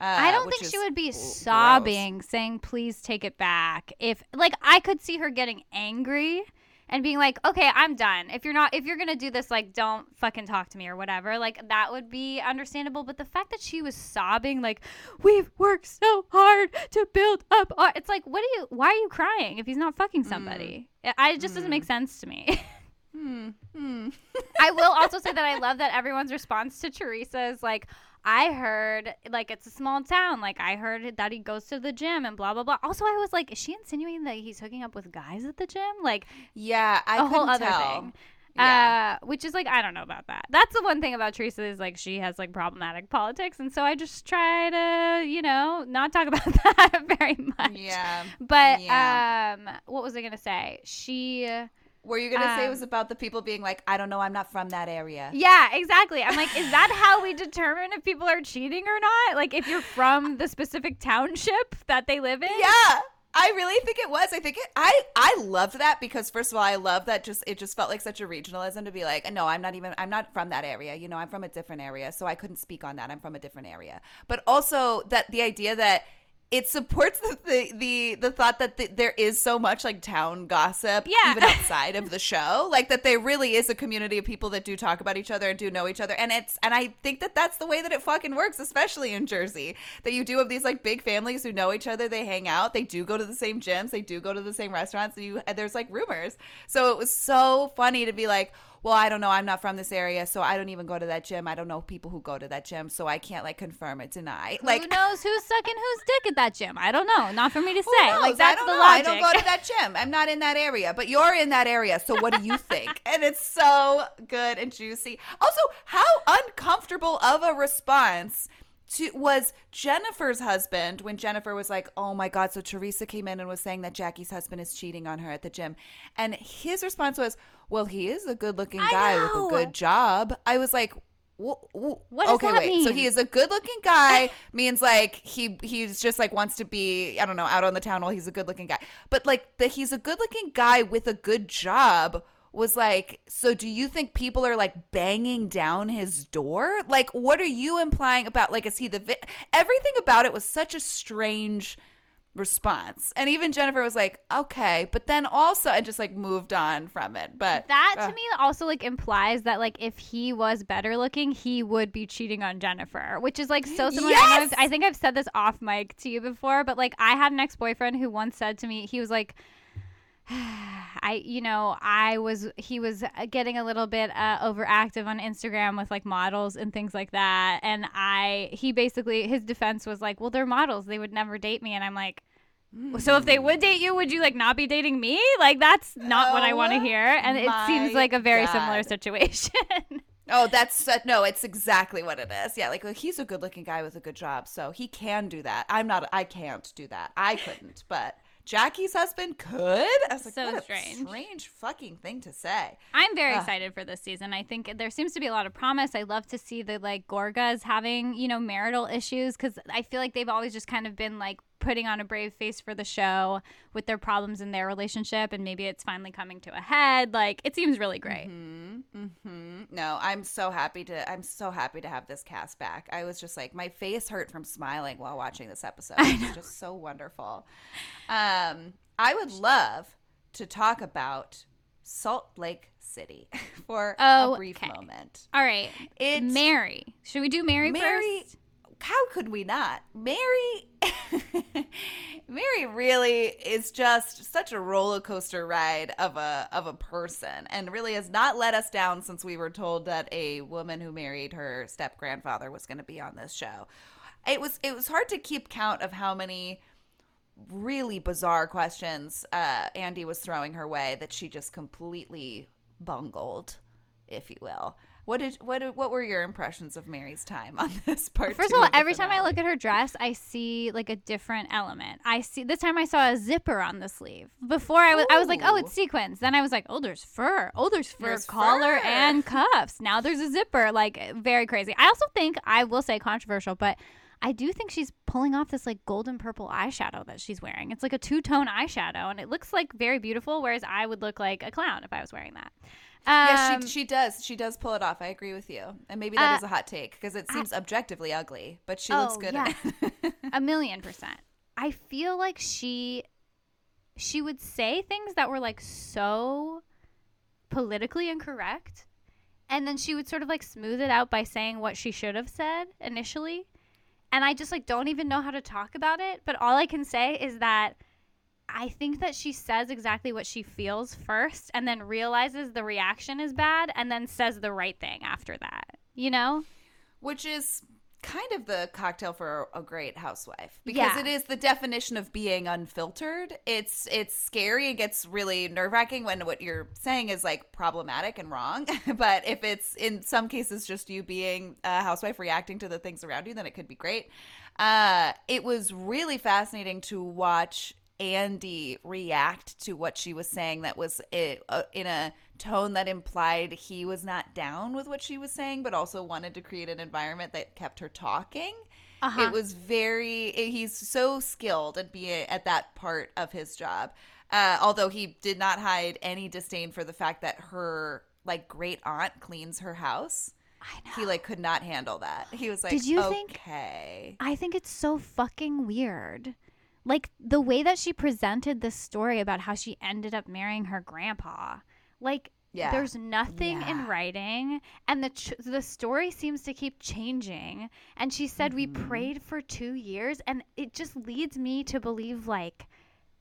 Uh, I don't think she would be gross. sobbing, saying, please take it back. If, like, I could see her getting angry and being like, okay, I'm done. If you're not, if you're going to do this, like, don't fucking talk to me or whatever, like, that would be understandable. But the fact that she was sobbing, like, we've worked so hard to build up our, it's like, what are you, why are you crying if he's not fucking somebody? I, I- it just doesn't make sense to me. Hmm, hmm. I will also say that I love that everyone's response to Teresa is like, I heard like it's a small town. Like I heard that he goes to the gym and blah blah blah. Also, I was like, is she insinuating that he's hooking up with guys at the gym? Like Yeah, I a whole other tell. thing. Yeah. Uh, which is like I don't know about that. That's the one thing about Teresa is like she has like problematic politics, and so I just try to you know not talk about that very much. yeah. But Yeah. um, what was I gonna say? She Were you gonna say it Um, was about the people being like, I don't know, I'm not from that area? Yeah, exactly. I'm like, is that how we determine if people are cheating or not? Like, if you're from the specific township that they live in? Yeah. I really think it was. I think it I I loved that because first of all, I love that just it just felt like such a regionalism to be like, no, I'm not even I'm not from that area. You know, I'm from a different area, so I couldn't speak on that. I'm from a different area. But also that the idea that it supports the the the, the thought that the, there is so much like town gossip Yeah. even outside of the show. Like that there really is a community of people that do talk about each other and do know each other. And it's and i think that that's the way that it fucking works especially in jersey that you do have these like big families who know each other. They hang out. They do go to the same gyms. They do go to the same restaurants. And you and there's like rumors. So it was so funny to be like well, I don't know. I'm not from this area, so I don't even go to that gym. I don't know people who go to that gym, so I can't like confirm or deny. Who Like, who knows who's sucking whose dick at that gym? I don't know. Not for me to say. Like that's I don't the know. logic. I don't go to that gym. I'm not in that area, but you're in that area. So what do you think? and it's so good and juicy. Also, how uncomfortable of a response to was Jennifer's husband when Jennifer was like, "Oh my god, so Teresa came in and was saying that Jackie's husband is cheating on her at the gym." And his response was, "Well, he is a good-looking guy with a good job." I was like, Wh- wh- What does okay, that wait. So he is a good-looking guy. means like he he's just like wants to be I don't know out on the town while he's a good-looking guy. But like that he's a good-looking guy with a good job was like. So do you think people are like banging down his door? Like what are you implying about like is he the vi- everything about it was such a strange response. And even Jennifer was like, okay, but then also and just like moved on from it. But That to uh, me also like implies that like if he was better looking, he would be cheating on Jennifer, which is like so similar. I, Yes! I've, I think I've said this off mic to you before, but like I had an ex boyfriend who once said to me, he was like, I, you know, I was, he was getting a little bit uh, overactive on Instagram with like models and things like that. And I, he basically, his defense was like, well, they're models. They would never date me. And I'm like, so if they would date you, would you like not be dating me? Like that's not what I want to Oh hear. And it seems like a very similar situation. Oh, that's uh, no, it's exactly what it is. Yeah, like, like, he's a good-looking guy with a good job, so he can do that. I'm not. I can't do that. I couldn't, but Jackie's husband could. I was like, So strange. strange fucking thing to say. I'm very Ugh. excited for this season. I think there seems to be a lot of promise. I love to see the like Gorgas having, you know, marital issues because I feel like they've always just kind of been like putting on a brave face for the show with their problems in their relationship and maybe it's finally coming to a head. Like it seems really great. hmm No, I'm so happy to. I'm so happy to have this cast back. I was just like, my face hurt from smiling while watching this episode. It was just so wonderful. Um, I would love to talk about Salt Lake City for Oh, a brief okay. moment. All right. It's Mary. Should we do Mary, Mary. first? How could we not? Mary. Mary really is just such a roller coaster ride of a of a person, and really has not let us down since we were told that a woman who married her step grandfather was going to be on this show. It was it was hard to keep count of how many really bizarre questions uh, Andy was throwing her way that she just completely bungled, if you will. What did what what were your impressions of Mary's time on this part? First of all, every time I look at her dress, I see like a different element. I see this time I saw a zipper on the sleeve. Before I was I was like, oh, it's sequins. Then I was like, oh, there's fur. Oh, there's fur There's collar fur. and cuffs. Now there's a zipper. Like very crazy. I also think I will say controversial, but I do think she's pulling off this like golden purple eyeshadow that she's wearing. It's like a two tone eyeshadow, and it looks like very beautiful. Whereas I would look like a clown if I was wearing that. Yeah, Um, she she does she does pull it off. I agree with you, and maybe that Uh, is a hot take because it I- seems objectively ugly, but she looks Oh, good. yeah. a million percent. I feel like she she would say things that were like so politically incorrect and then she would sort of like smooth it out by saying what she should have said initially. And I just like don't even know how to talk about it, but all I can say is that I think that she says exactly what she feels first and then realizes the reaction is bad and then says the right thing after that. You know? which is kind of the cocktail for a great housewife because Yeah. it is the definition of being unfiltered it's it's scary it gets really nerve-wracking when what you're saying is like problematic and wrong but if it's in some cases just you being a housewife reacting to the things around you then it could be great uh it was really fascinating to watch Andy react to what she was saying that was in a tone that implied he was not down with what she was saying, but also wanted to create an environment that kept her talking. Uh-huh. It was very. He's so skilled at being at that part of his job. Uh, although he did not hide any disdain for the fact that her like great aunt cleans her house. I know. He like could not handle that. He was like, Did you think- okay. I think it's so fucking weird. Like the way that she presented this story about how she ended up marrying her grandpa. Like Yeah. there's nothing in writing and the ch- the story seems to keep changing and she said we Mhm. prayed for 2 years and it just leads me to believe like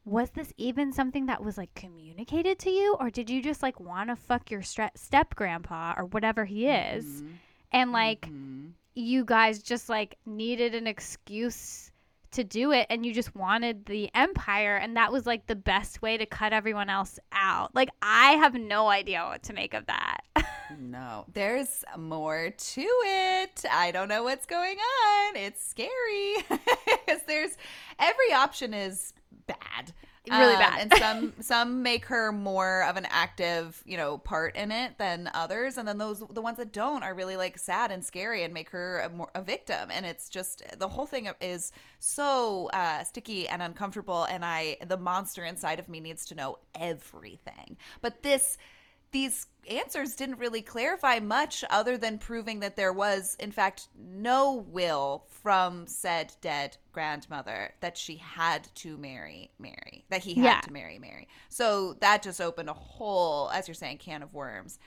was this even something that was like communicated to you or did you just like want to fuck your stre- step grandpa or whatever he is Mhm. and like Mhm. you guys just like needed an excuse to do it and you just wanted the empire and that was like the best way to cut everyone else out. Like I have no idea what to make of that. No, there's more to it. I don't know what's going on. It's scary. there's every option is bad. Really Um, bad. and some some make her more of an active, you know, part in it than others, and then those the ones that don't are really like sad and scary and make her a, more, a victim. And it's just the whole thing is so uh, sticky and uncomfortable. And I, the monster inside of me, needs to know everything. But this these answers didn't really clarify much other than proving that there was in fact no will from said dead grandmother that she had to marry Mary that he had Yeah. to marry Mary so that just opened a whole as you're saying can of worms.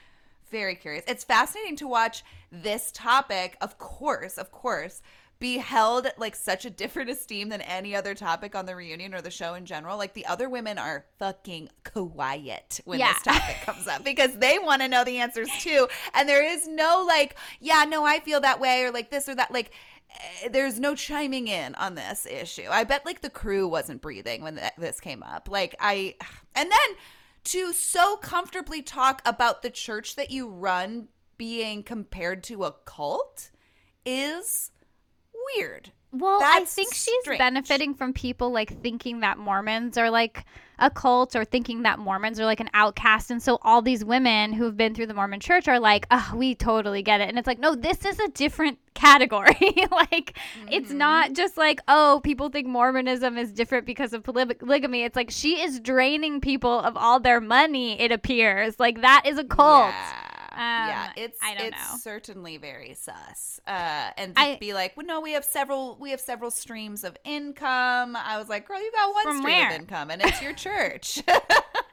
Very curious. It's fascinating to watch this topic of course of course be held like such a different esteem than any other topic on the reunion or the show in general. Like the other women are fucking quiet when Yeah. this topic comes up because they want to know the answers too. And there is no like yeah no i feel that way or like this or that like eh, there's no chiming in on this issue. I bet like the crew wasn't breathing when th- this came up. Like i and then to so comfortably talk about the church that you run being compared to a cult is weird Well, I think she's strange. benefiting from people like thinking that Mormons are like a cult or thinking that Mormons are like an outcast. And so all these women who've been through the Mormon church are like, oh, we totally get it. And it's like, no, this is a different category. like, it's Mm-hmm. not just like, oh, people think Mormonism is different because of poly- polygamy. It's like she is draining people of all their money, it appears. Like, that is a cult. Yeah, yeah, Um, it's I don't it's know. certainly very sus. Uh, and I- be like, well, no, we have several we have several streams of income. I was like, girl, you got one stream where? of income, and it's your church.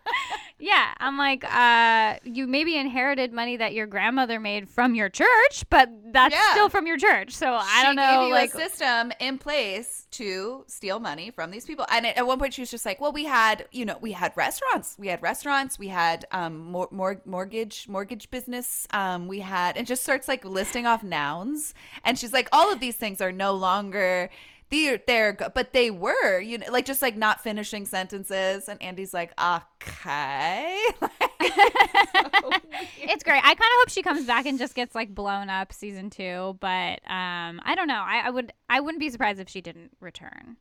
Yeah, I'm like, uh, you maybe inherited money that your grandmother made from your church, but that's Yeah. still from your church. So I She don't know, like, a system in place to steal money from these people. And at one point, she was just like, "Well, we had, you know, we had restaurants, we had restaurants, we had um mor- mor- mortgage mortgage business, um, we had," and just starts like listing off nouns. And she's like, "All of these things are no longer." They're, they're but they were you know like just like not finishing sentences and andy's like okay it's great. I kind of hope she comes back and just gets like blown up season two, but um, I don't know. I, I would, I wouldn't be surprised if she didn't return.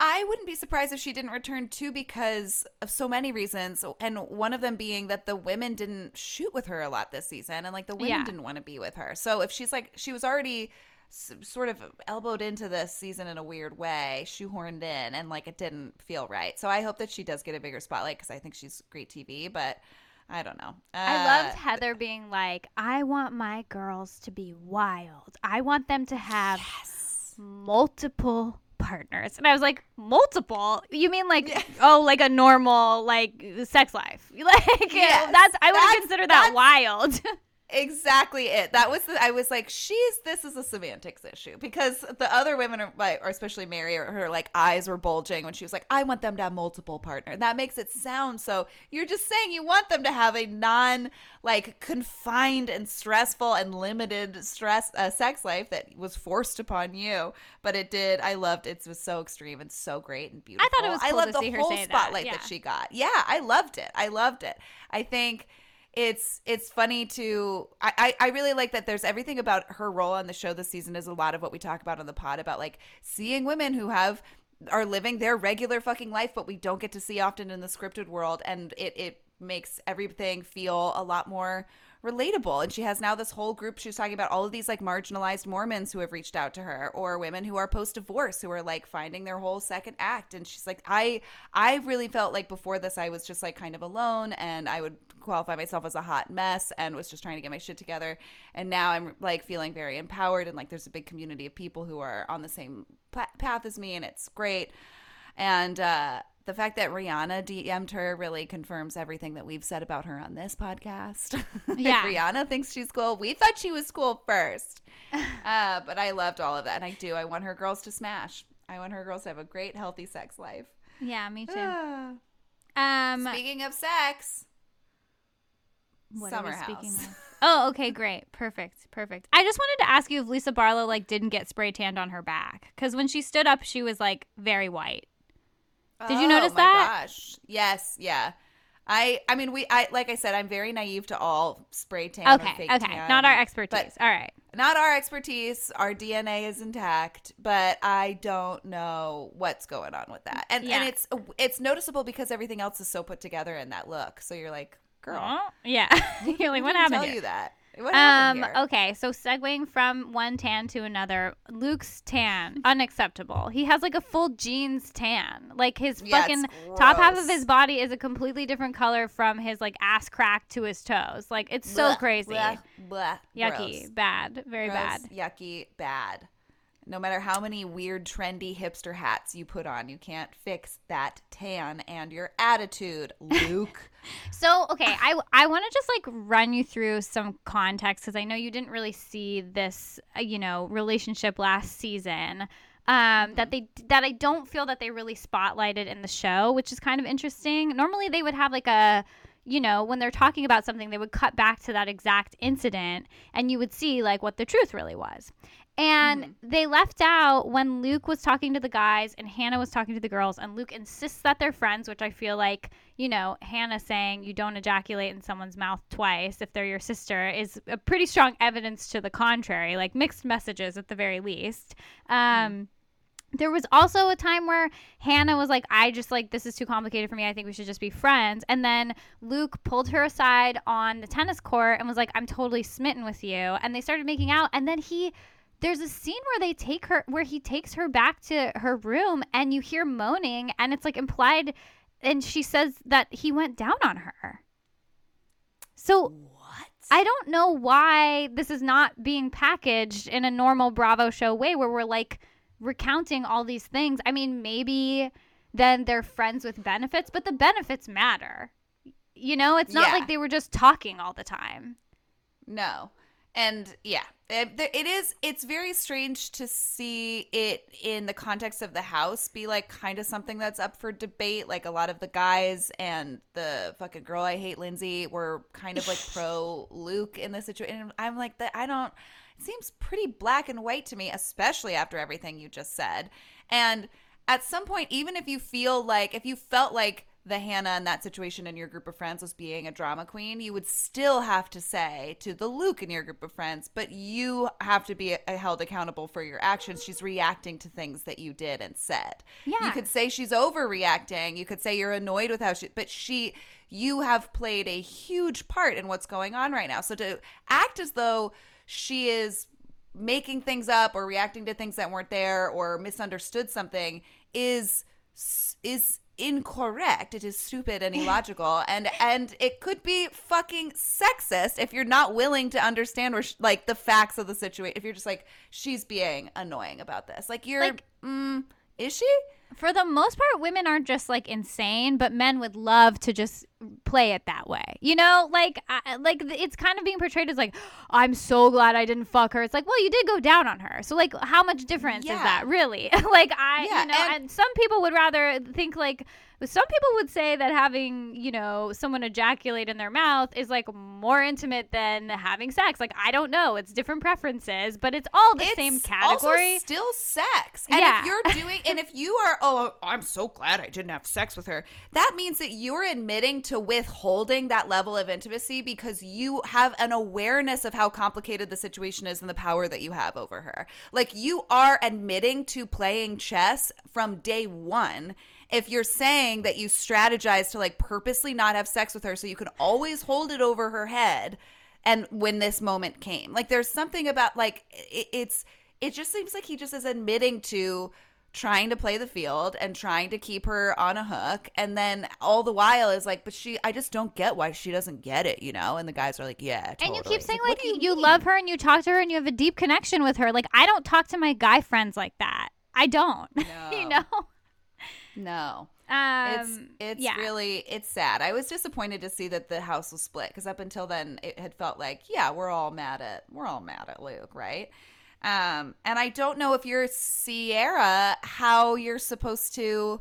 I wouldn't be surprised if she didn't return too because of so many reasons. And one of them being that the women didn't shoot with her a lot this season. And like the women Yeah. didn't want to be with her. So if she's like, she was already sort of elbowed into this season in a weird way, shoehorned in, and like it didn't feel right. So I hope that she does get a bigger spotlight because I think she's great TV. But I don't know. I Uh, loved Heather being like, I want my girls to be wild. I want them to have multiple partners. And I was like, multiple? You mean like, oh, like a normal, like, sex life? Like, Yes, that's, I would consider that wild. exactly it. That was the, i was like she's this is a semantics issue. Because the other women are like or especially mary or her like eyes were bulging when she was like i want them to have multiple partners. That makes it sound so you're just saying you want them to have a non like confined and stressful and limited stress uh, sex life that was forced upon you but it did. I loved it. it was so extreme and so great and beautiful I thought it was i cool loved to the whole say that, spotlight yeah. that she got. Yeah i loved it. I loved it. I think it's it's funny to I, I really like that there's everything about her role on the show this season is a lot of what we talk about on the pod about like seeing women who have are living their regular fucking life, but we don't get to see often in the scripted world, and it it makes everything feel a lot more relatable. And she has now this whole group. She was talking about all of these like marginalized Mormons who have reached out to her, or women who are post divorce who are like finding their whole second act. And she's like, I I really felt like before this I was just like kind of alone, and I would qualify myself as a hot mess and was just trying to get my shit together. And now I'm like feeling very empowered, and like there's a big community of people who are on the same path as me, and it's great. And uh, the fact that Rihanna DM'd her really confirms everything that we've said about her on this podcast. Yeah. Rihanna thinks she's cool. We thought she was cool first. Uh, but I loved all of that. And I do. I want her girls to smash. I want her girls to have a great, healthy sex life. Yeah, me too. Ah. Um, Speaking of sex, what are Summer House. of? Oh, okay, great, perfect, perfect. I just wanted to ask you if Lisa Barlow like didn't get spray tanned on her back because when she stood up, she was like very white. Did you Oh, notice my that? Gosh. Yes. Yeah. I. I mean, we. I like I said, I'm very naive to all spray tan. Okay, okay, tan, not our expertise. All right. not our expertise. Our DNA is intact, but I don't know what's going on with that. And Yeah. and it's it's noticeable because everything else is so put together in that look. So you're like, girl, Oh, yeah. You're like, what happened? Tell you that. Um. Okay. So segueing from one tan to another, Luke's tan unacceptable. He has like a full jeans tan. Like his Yeah, fucking top half of his body is a completely different color from his like ass crack to his toes. Like it's so Blech, crazy. bleh, bleh, Yucky. gross. Bad. Very Gross, bad. yucky, bad. No matter how many weird, trendy hipster hats you put on, you can't fix that tan and your attitude, Luke. So, okay, I I want to just like run you through some context because I know you didn't really see this, uh, you know, relationship last season. Um, that they that I don't feel that they really spotlighted in the show, which is kind of interesting. Normally, they would have like a you know, when they're talking about something, they would cut back to that exact incident and you would see like what the truth really was. And they left out when Luke was talking to the guys and Hannah was talking to the girls, and Luke insists that they're friends, which I feel like, you know, Hannah saying you don't ejaculate in someone's mouth twice if they're your sister is a pretty strong evidence to the contrary, like mixed messages at the very least. Um, there was also a time where Hannah was like, I just like, this is too complicated for me. I think we should just be friends. And then Luke pulled her aside on the tennis court and was like, I'm totally smitten with you. And they started making out. And then he, there's a scene where they take her, where he takes her back to her room and you hear moaning and it's like implied. And she says that he went down on her. So what? I don't know why this is not being packaged in a normal Bravo show way where we're like recounting all these things. I mean, maybe then they're friends with benefits, but the benefits matter. You know, it's not Yeah. like they were just talking all the time. No. And yeah, it, is. It's very strange to see it in the context of the house be like kind of something that's up for debate. Like a lot of the guys and the fucking girl I hate, Lindsay, were kind of like pro Luke in this situation. I'm like that. I don't. It seems pretty black and white to me, especially after everything you just said. And at some point, even if you feel like if you felt like the Hannah in that situation in your group of friends was being a drama queen, you would still have to say to the Luke in your group of friends, but you have to be uh, held accountable for your actions. She's reacting to things that you did and said. Yeah. You could say she's overreacting. You could say you're annoyed with how she, but she, you have played a huge part in what's going on right now. So to act as though she is making things up or reacting to things that weren't there or misunderstood something is is incorrect. It is stupid and illogical and and it could be fucking sexist if you're not willing to understand where sh- like the facts of the situation if you're just like she's being annoying about this. Like you're Like- mm, is she For the most part, women aren't just like insane, but men would love to just play it that way. You know, like I, like it's kind of being portrayed as like I'm so glad I didn't fuck her. It's like, well, you did go down on her. So like how much difference is that really? like I Yeah, you know, and- and, some people would rather think like some people would say that having, you know, someone ejaculate in their mouth is like more intimate than having sex. Like I don't know, it's different preferences, but it's all the it's same category. Also still sex. And Yeah. if you're doing and if you are oh I'm so glad I didn't have sex with her, that means that you're admitting to withholding that level of intimacy because you have an awareness of how complicated the situation is and the power that you have over her. Like you are admitting to playing chess from day 1 if you're saying that you strategize to like purposely not have sex with her so you can always hold it over her head and when this moment came like there's something about like it, it's it just seems like he just is admitting to trying to play the field and trying to keep her on a hook and then all the while is like but she i just don't get why she doesn't get it you know and the guys are like yeah And you keep saying what like you, you love her and you talk to her and you have a deep connection with her. Like I don't talk to my guy friends like that. I don't. you know. No Um, it's it's yeah. really it's sad. I was disappointed to see that the house was split because up until then it had felt like yeah we're all mad at we're all mad at Luke right, um and I don't know if you're Ciara how you're supposed to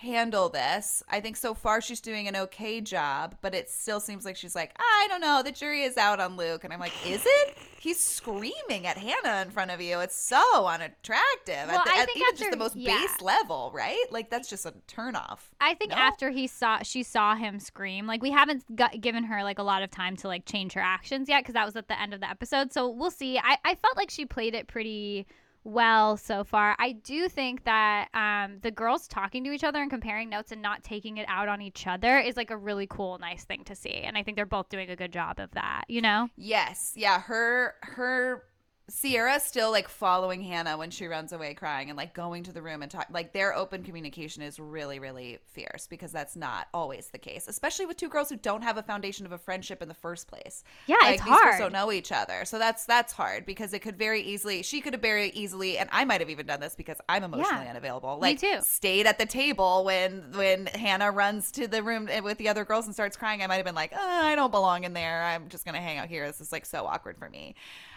handle this. I think so far she's doing an okay job, but it still seems like she's like I don't know the jury is out on Luke and I'm like is it? He's screaming at Hannah in front of you. It's so unattractive. Well, at, the, I at think even after- just the most yeah. base level, right? Like that's just a turnoff. I think No? after he saw she saw him scream, like we haven't got, given her like a lot of time to like change her actions yet because that was at the end of the episode. So we'll see. I, I felt like she played it pretty well so far. I do think that um, the girls talking to each other and comparing notes and not taking it out on each other is like a really cool, nice thing to see. And I think they're both doing a good job of that. You know? Yes, yeah, her her Ciara's still like following Hannah when she runs away crying and like going to the room and talk like their open communication is really really fierce because that's not always the case, especially with two girls who don't have a foundation of a friendship in the first place. Yeah, like, it's these girls hard. don't know each other. So that's that's hard because it could very easily she could have very easily and I might have even done this because I'm emotionally Yeah, unavailable. me Like too. stayed at the table when when Hannah runs to the room with the other girls and starts crying. I might have been like, oh, I don't belong in there. I'm just gonna hang out here. This is like so awkward for me.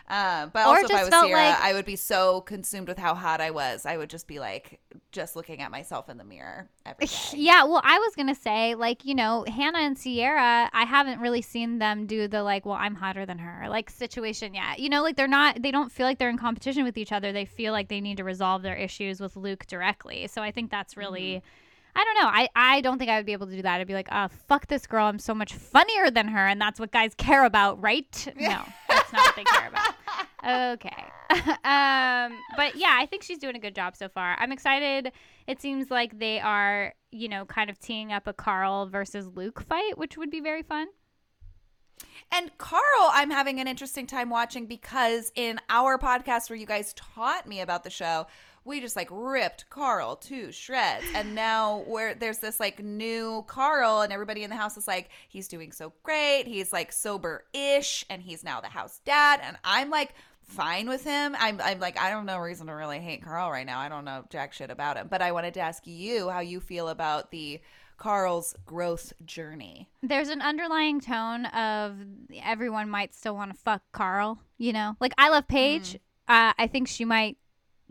Um, but also, if I was Ciara, like- I would be so consumed with how hot I was. I would just be like, just looking at myself in the mirror every day. Yeah, well, I was gonna say, like, you know, Hannah and Ciara, I haven't really seen them do the like, well, I'm hotter than her, like situation yet. You know, like they're not, they don't feel like they're in competition with each other. They feel like they need to resolve their issues with Luke directly. So I think that's really. I don't know. I, I don't think I would be able to do that. I'd be like, oh, fuck this girl. I'm so much funnier than her. And that's what guys care about, right? No, that's not what they care about. Okay. um, but yeah, I think she's doing a good job so far. I'm excited. It seems like they are, you know, kind of teeing up a Carl versus Luke fight, which would be very fun. And Carl, I'm having an interesting time watching because in our podcast where you guys taught me about the show, we just like ripped Carl to shreds. And now where there's this like new Carl and everybody in the house is like, he's doing so great. He's like sober ish and he's now the house dad. And I'm like fine with him. I'm I'm like, I don't know reason to really hate Carl right now. I don't know jack shit about him. But I wanted to ask you how you feel about the Carl's growth journey. There's an underlying tone of everyone might still want to fuck Carl, you know? Like, I love Paige. Uh, I think she might,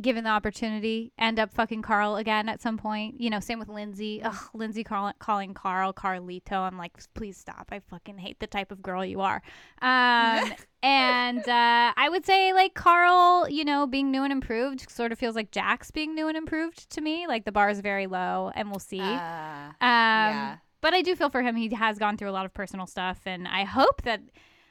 given the opportunity, end up fucking Carl again at some point. You know, same with Lindsay. Ugh, Lindsay call- calling Carl Carlito. I'm like, please stop. I fucking hate the type of girl you are. Um, and uh, I would say, like, Carl, you know, being new and improved sort of feels like Jack's being new and improved to me. Like, the bar is very low, and we'll see. Uh, Um, Yeah. But I do feel for him. He has gone through a lot of personal stuff, and I hope that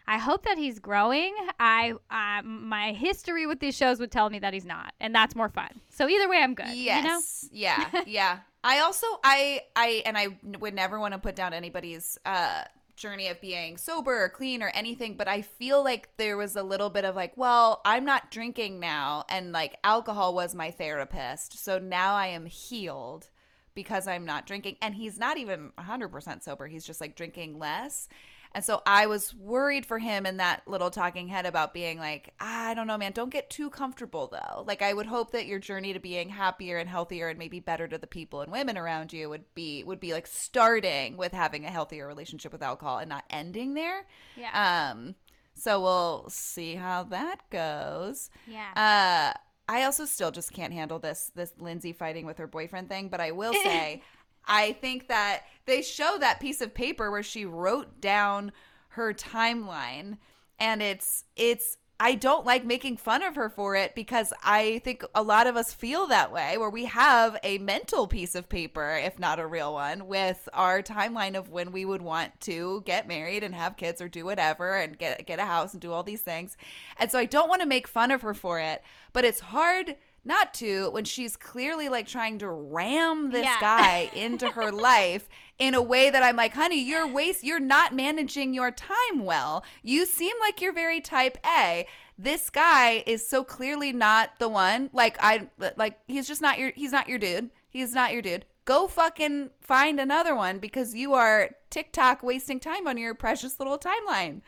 I hope that he's growing. I uh, my history with these shows would tell me that he's not, and that's more fun. So either way, I'm good. Yes. Yeah. Yeah. I also I I and I would never want to put down anybody's uh journey of being sober or clean or anything, but I feel like there was a little bit of like, well, I'm not drinking now and like alcohol was my therapist. So now I am healed because I'm not drinking and he's not even 100% sober. He's just like drinking less. And so I was worried for him in that little talking head about being like, "Ah, I don't know, man, don't get too comfortable though. Like I would hope that your journey to being happier and healthier and maybe better to the people and women around you would be would be like starting with having a healthier relationship with alcohol and not ending there. Yeah. Um so we'll see how that goes. Yeah. Uh I also still just can't handle this this Lindsay fighting with her boyfriend thing, but I will say I think that they show that piece of paper where she wrote down her timeline and it's it's I don't like making fun of her for it because I think a lot of us feel that way where we have a mental piece of paper, if not a real one, with our timeline of when we would want to get married and have kids or do whatever and get get a house and do all these things. And so I don't want to make fun of her for it, but it's hard not to when she's clearly like trying to ram this Yeah. guy into her life in a way that I'm like, honey, you're waste you're not managing your time well. You seem like you're very type A. This guy is so clearly not the one. Like I like he's just not your he's not your dude. He's not your dude. Go fucking find another one because you are TikTok wasting time on your precious little timeline.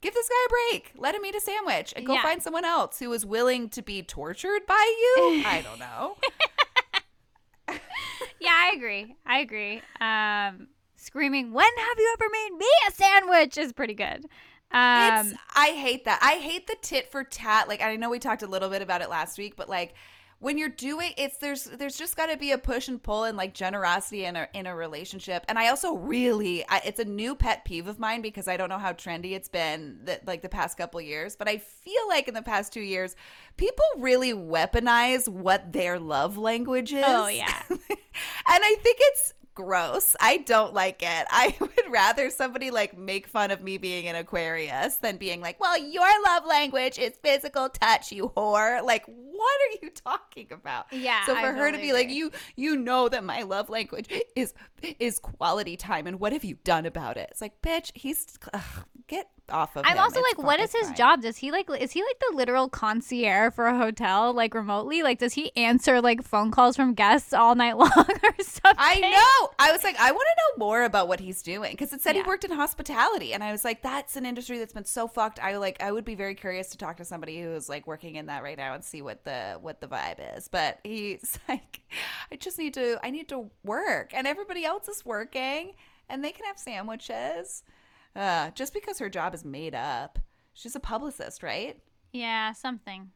Give this guy a break. Let him eat a sandwich and go Yeah. find someone else who is willing to be tortured by you. I don't know. Yeah, I agree. I agree. Um, screaming, "When have you ever made me a sandwich?" is pretty good. Um, it's I hate that. I hate the tit for tat. Like I know we talked a little bit about it last week, but like when you're doing it's there's there's just got to be a push and pull and like generosity in a in a relationship. And I also really I, it's a new pet peeve of mine because I don't know how trendy it's been that like the past couple years, but I feel like in the past 2 years people really weaponize what their love language is. Oh, yeah. and I think it's gross. I don't like it. I would rather somebody like make fun of me being an Aquarius than being like, well, your love language is physical touch, you whore. Like, what are you talking about? Yeah, So I for her to be like, you you know that my love language is is quality time, and what have you done about it? It's like, bitch, he's ugh, get off of. I'm him. also It's like, what is his fine. job? Does he like is he like the literal concierge for a hotel, like remotely? Like, does he answer like phone calls from guests all night long or something? I know. I was like, I want to know more about what he's doing because it said Yeah. he worked in hospitality, and I was like, that's an industry that's been so fucked. I like, I would be very curious to talk to somebody who's like working in that right now and see what the what the vibe is. But he's like, I just need to, I need to work, and everybody else is working, and they can have sandwiches. Uh, just because her job is made up, she's a publicist, right? Yeah, something.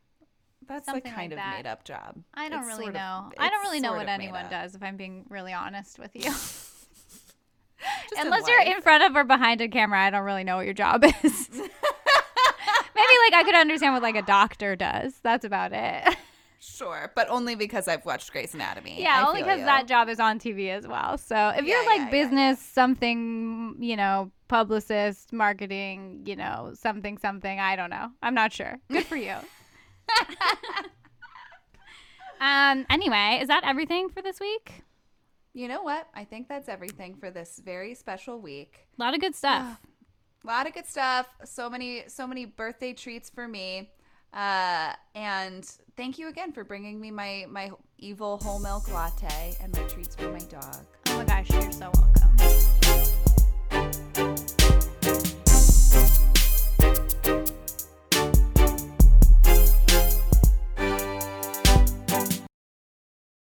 That's Something like kind of that. made up job. I don't It's really sort of- know. I don't really know what anyone does, if I'm being really honest with you. Just in Unless you're in front of or behind a camera, I don't really know what your job is. Maybe like I could understand what like a doctor does. That's about it. Sure, but only because I've watched Grey's Anatomy. yeah, I only because you. that job is on TV as well. So if Yeah, you're like yeah, yeah, business, something, you know, publicist, marketing, you know, something, something, I don't know. I'm not sure. Good for you. um. Anyway, is that everything for this week? You know what? I think that's everything for this very special week. A lot of good stuff. A lot of good stuff. So many, so many birthday treats for me. Uh, and thank you again for bringing me my my evil whole milk latte and my treats for my dog. oh my gosh, you're so welcome.